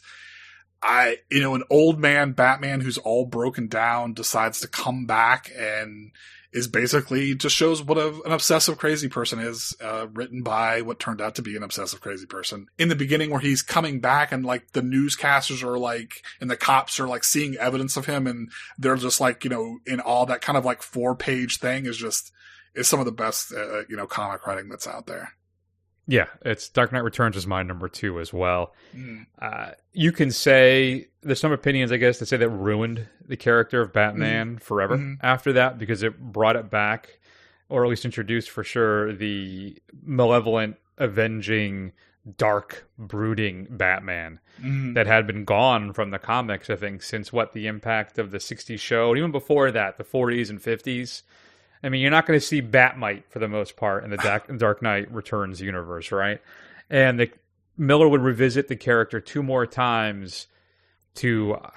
I, you know, an old man Batman who's all broken down decides to come back and is basically just shows what a, an obsessive crazy person is, uh, written by what turned out to be an obsessive crazy person. In the beginning where he's coming back and like the newscasters are like, and the cops are like seeing evidence of him and they're just like, you know, in all that kind of like four page thing is just, is some of the best, uh, you know, comic writing that's out there. Yeah, it's Dark Knight Returns is my number two as well. Mm. Uh, you can say there's some opinions, I guess, that say that ruined the character of Batman forever Mhm. after that because it brought it back, or at least introduced for sure the malevolent, avenging, dark, brooding Batman Mhm. that had been gone from the comics. I think since what the impact of the '60s show, and even before that, the '40s and '50s. I mean, you're not going to see Bat-Mite for the most part in the Dark, Dark Knight Returns universe, right? And the, Miller would revisit the character two more times to uh,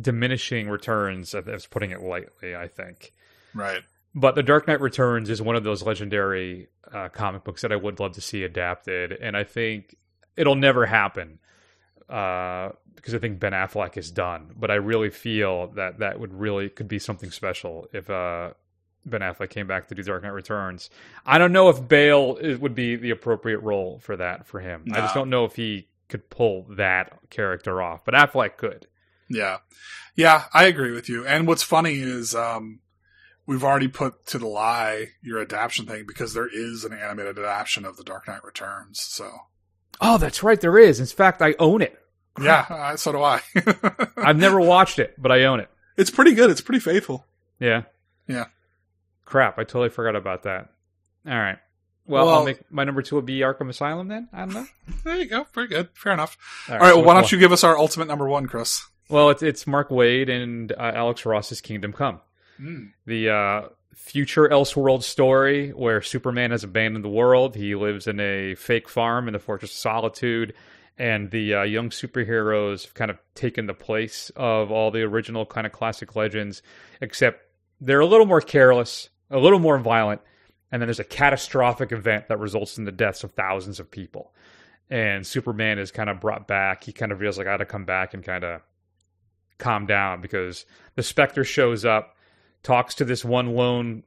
diminishing returns. That's putting it lightly, I think. Right. But The Dark Knight Returns is one of those legendary uh, comic books that I would love to see adapted, and I think it'll never happen uh, because I think Ben Affleck is done. But I really feel that that would really could be something special if uh, Ben Affleck came back to do Dark Knight Returns. I don't know if Bale is, would be the appropriate role for that for him. I just don't know if he could pull that character off, but Affleck could. Yeah. Yeah, I agree with you. And what's funny is um we've already put to the lie your adaptation thing because there is an animated adaptation of The Dark Knight Returns. So Oh, that's right, there is. In fact, I own it. yeah, uh, so do I. <laughs> I've never watched it, but I own it. it's pretty good. It's pretty faithful. Yeah. Yeah. Crap, I totally forgot about that. All right. Well, Well- I'll make my number two would be Arkham Asylum then. I don't know. There you go. Very good. Fair enough. All right, well, why don't you give us our ultimate number one, Chris? Well, it's it's Mark Waid and uh, Alex Ross's Kingdom Come, Mm. the uh, future Elseworld story where Superman has abandoned the world. He lives in a fake farm in the Fortress of Solitude, and the uh, young superheroes have kind of taken the place of all the original kind of classic legends, except they're a little more careless, a little more violent, and then there's a catastrophic event that results in the deaths of thousands of people. And Superman is kind of brought back. He kind of feels like I got to come back and kind of calm down because the Spectre shows up, talks to this one lone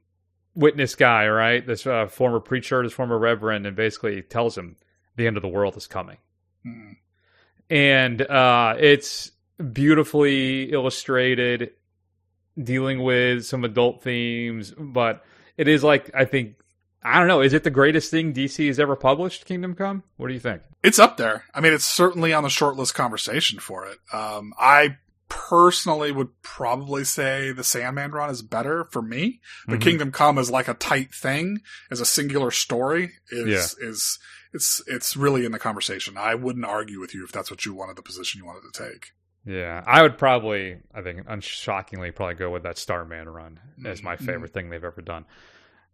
witness guy, right? This uh, former preacher, this former reverend, and basically tells him the end of the world is coming. Mm. And uh, it's beautifully illustrated, dealing with some adult themes, but it is like, I think, I don't know, is it the greatest thing DC has ever published, Kingdom Come? What do you think? It's up there. I mean, it's certainly on the shortlist conversation for it. Um, I personally would probably say the Sandman run is better for me, but Mhm. Kingdom Come is like a tight thing is a singular story is, Yeah. is, it's, it's really in the conversation. I wouldn't argue with you if that's what you wanted, the position you wanted to take. Yeah, I would probably, I think, unshockingly, probably go with that Starman run as my Mhm. favorite thing they've ever done.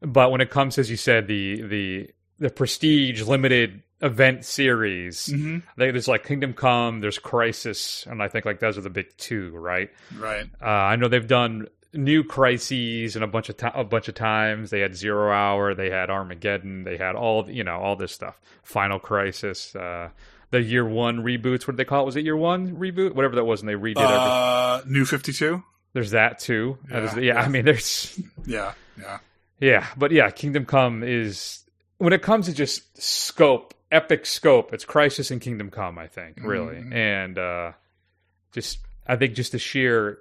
But when it comes, as you said, the the the prestige limited event series, Mhm. Think there's like Kingdom Come, there's Crisis, and I think like those are the big two, right? Right. Uh, I know they've done new crises and a bunch of ti a bunch of times. They had Zero Hour, they had Armageddon, they had all you know all this stuff. Final Crisis, uh, the Year One reboots. What did they call it? Was it Year One reboot? Whatever that was, and they redid everything. Uh, New 52? There's that too. Yeah, yeah, yeah. I mean, there's <laughs> Yeah, yeah. yeah, but yeah, Kingdom Come is when it comes to just scope, epic scope. It's Crisis and Kingdom Come, I think, really, Mhm. and uh, just I think just the sheer.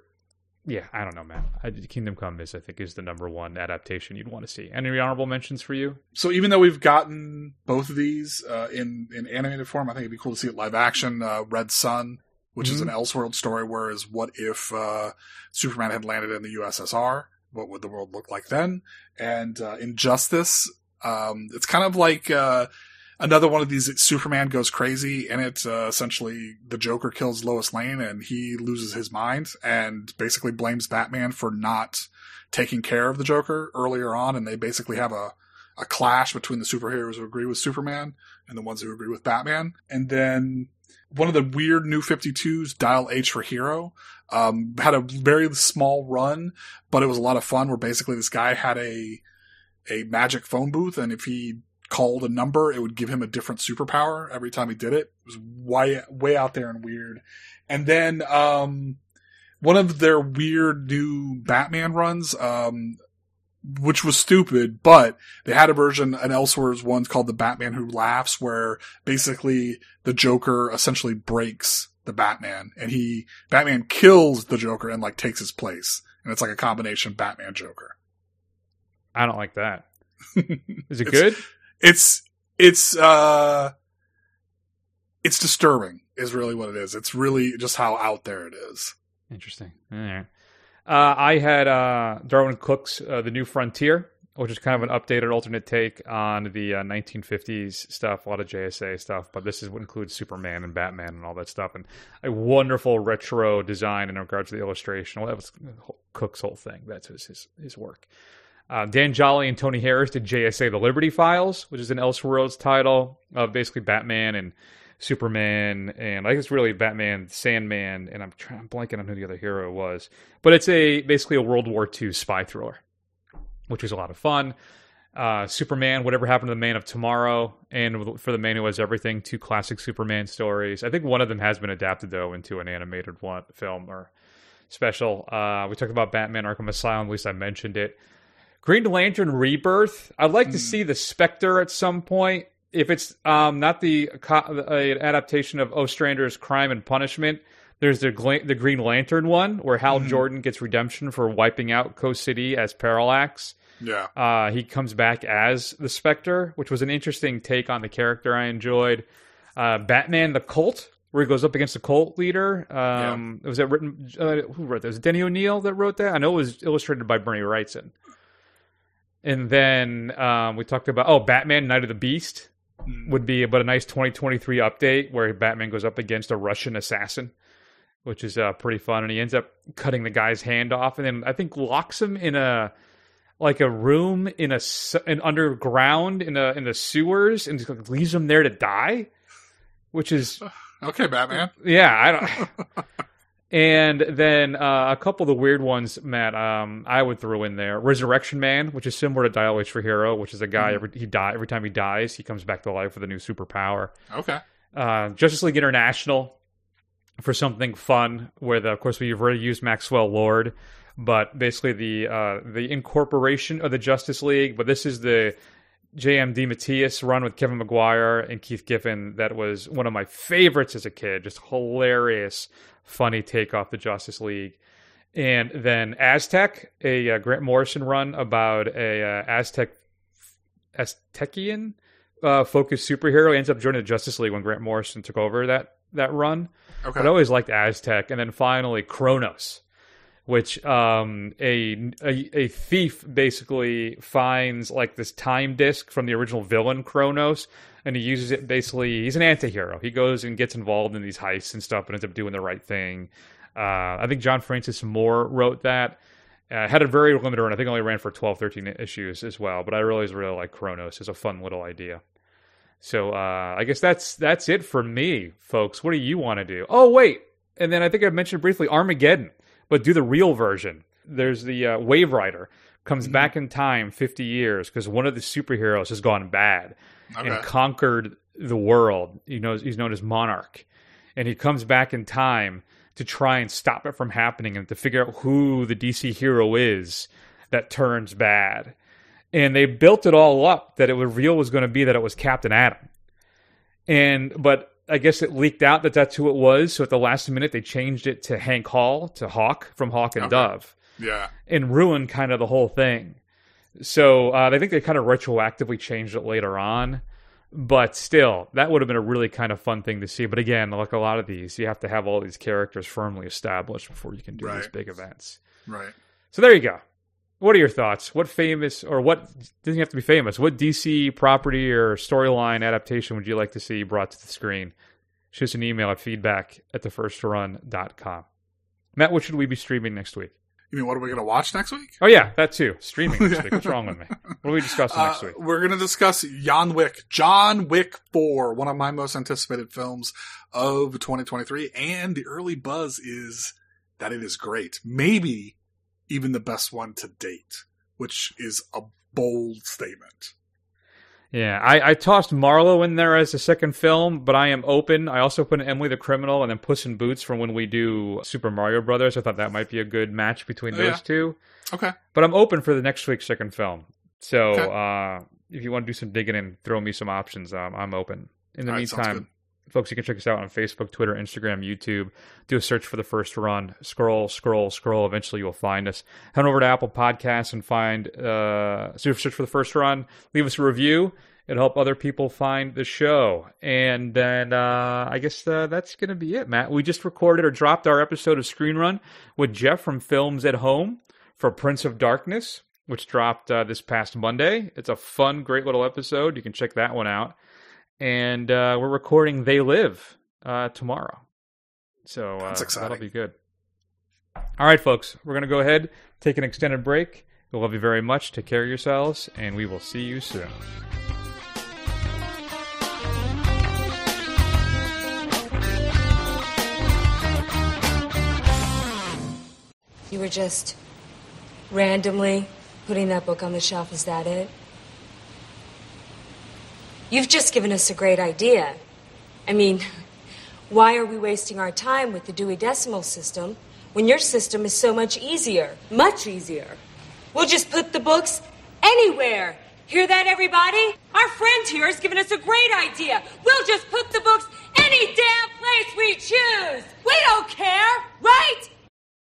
Yeah, I don't know, man. I, Kingdom Come is, I think, is the number one adaptation you'd want to see. Any honorable mentions for you? So even though we've gotten both of these uh, in in animated form, I think it'd be cool to see it live action. Uh, Red Sun, which is Mhm. an Elseworld story, whereas what if uh, Superman had landed in the USSR? What would the world look like then? And uh, Injustice, um, it's kind of like uh, another one of these Superman goes crazy, and it's uh, essentially the Joker kills Lois Lane, and he loses his mind and basically blames Batman for not taking care of the Joker earlier on, and they basically have a a clash between the superheroes who agree with Superman and the ones who agree with Batman. And then one of the weird new 52s, Dial H for Hero, um, had a very small run, but it was a lot of fun where basically this guy had a, a magic phone booth. And if he called a number, it would give him a different superpower every time he did it. It was way, way out there and weird. And then, um, one of their weird new Batman runs, um, which was stupid, but they had a version, an Elseworlds one called the Batman Who Laughs, where basically the Joker essentially breaks the Batman, and he Batman kills the Joker and like takes his place, and it's like a combination Batman Joker. I don't like that. <laughs> Is it good? It's it's uh it's disturbing is really what it is. It's really just how out there it is. Interesting. All right. Uh, I had uh, Darwyn Cooke's uh, The New Frontier, which is kind of an updated alternate take on the uh, 1950s stuff, a lot of JSA stuff, but this is what includes Superman and Batman and all that stuff, and a wonderful retro design in regards to the illustration. Well, that was Cooke's whole thing. That's his his, his work. Uh, Dan Jolley and Tony Harris did JSA The Liberty Files, which is an Elseworlds title of basically Batman and Superman, and I guess really Batman, Sandman, and I'm trying, I'm blanking on who the other hero was, but it's a basically a World War II spy thriller, which was a lot of fun. Uh, Superman, whatever happened to the Man of Tomorrow, and for the Man Who Has Everything, two classic Superman stories. I think one of them has been adapted though into an animated one film or special. Uh, we talked about Batman: Arkham Asylum. At least I mentioned it. Green Lantern Rebirth. I'd like to see the Spectre at some point. If it's um, not the co- uh, adaptation of Ostrander's Crime and Punishment, there's the Gla- the Green Lantern one where Hal Jordan gets redemption for wiping out Coast City as Parallax. Yeah. Uh, he comes back as the Spectre, which was an interesting take on the character I enjoyed. Uh, Batman the Cult, where he goes up against the cult leader. Um, Was that written? Uh, who wrote that? Was it Denny O'Neil that wrote that? I know it was illustrated by Bernie Wrightson. And then um, we talked about oh, Batman Night of the Beast would be about a nice 2023 update where Batman goes up against a Russian assassin, which is uh, pretty fun, and he ends up cutting the guy's hand off, and then I think locks him in a like a room in a an underground in a in the sewers and just leaves him there to die, which is <sighs> Okay, Batman. yeah, I don't. <laughs> <laughs> and then uh, a couple of the weird ones, Matt. Um, I would throw in there Resurrection Man, which is similar to Dial H for Hero, which is a guy Mhm. every he die every time he dies, he comes back to life with a new superpower. Okay. Uh, Justice League International for something fun, where the, of course we've already used Maxwell Lord, but basically the uh, the incorporation of the Justice League. But this is the J.M. DeMatteis run with Kevin Maguire and Keith Giffen. That was one of my favorites as a kid. Just hilarious, funny take off the Justice League. And then Aztek, a uh, Grant Morrison run about a uh, Aztec Aztecian uh, focused superhero. He ends up joining the Justice League when Grant Morrison took over that that run. Okay. But I always liked Aztek, and then finally Chronos, which um, a, a a thief basically finds like this time disc from the original villain Chronos, and he uses it basically. He's an anti-hero. He goes and gets involved in these heists and stuff, and ends up doing the right thing. Uh, I think John Francis Moore wrote that. Uh, had a very limited run. I think only ran for 12, 13 issues as well. But I really, really like Chronos. It's a fun little idea. So uh, I guess that's that's it for me, folks. What do you want to do? Oh wait, and then I think I mentioned briefly Armageddon, but do the real version. There's the uh, Waverider comes back in time 50 years because one of the superheroes has gone bad Okay. and conquered the world. He knows he's known as Monarch, and he comes back in time to try and stop it from happening and to figure out who the DC hero is that turns bad. And they built it all up that it reveal was going to be that it was Captain Atom. And but I guess it leaked out that that's who it was. So at the last minute, they changed it to Hank Hall to Hawk from Hawk and Okay. Dove, Yeah. and ruined kind of the whole thing. So uh, I think they kind of retroactively changed it later on, but still, that would have been a really kind of fun thing to see. But again, like a lot of these, you have to have all these characters firmly established before you can do these big events. Right. So there you go. What are your thoughts? What famous or what doesn't have to be famous? What DC property or storyline adaptation would you like to see brought to the screen? Shoot us an email at feedback at thefirstrun.com. Matt, what should we be streaming next week? You mean what are we going to watch next week? Oh yeah, that too. Streaming next <laughs> week. What's wrong with me? What are we discussing next Uh, week? We're going to discuss John Wick, John Wick 4, one of my most anticipated films of 2023. And the early buzz is that it is great. Maybe even the best one to date, which is a bold statement. Yeah, I, I tossed Marlowe in there as a second film, but I am open. I also put Emily the Criminal and then Puss in Boots from when we do Super Mario Brothers. I thought that might be a good match between Oh, those yeah. two. Okay. But I'm open for the next week's second film. So Okay. uh, if you want to do some digging and throw me some options, um, I'm open. In the All meantime, folks, you can check us out on Facebook, Twitter, Instagram, YouTube. Do a search for the first run. Scroll, scroll, scroll. Eventually, you'll find us. Head over to Apple Podcasts and find uh, search for the first run. Leave us a review. It'll help other people find the show. And then uh, I guess uh, that's going to be it, Matt. We just recorded or dropped our episode of Screen Run with Jeff from Films at Home for Prince of Darkness, which dropped uh, this past Monday. It's a fun, great little episode. You can check that one out. And uh, we're recording They Live uh, tomorrow. So uh, exciting. that'll be good. All right, folks, we're going to go ahead, take an extended break. We love you very much. Take care of yourselves, and we will see you soon. You were just randomly putting that book on the shelf. Is that it? You've just given us a great idea. I mean, why are we wasting our time with the Dewey Decimal System when your system is so much easier? Much easier. We'll just put the books anywhere. Hear that, everybody? Our friend here has given us a great idea. We'll just put the books any damn place we choose. We don't care, right?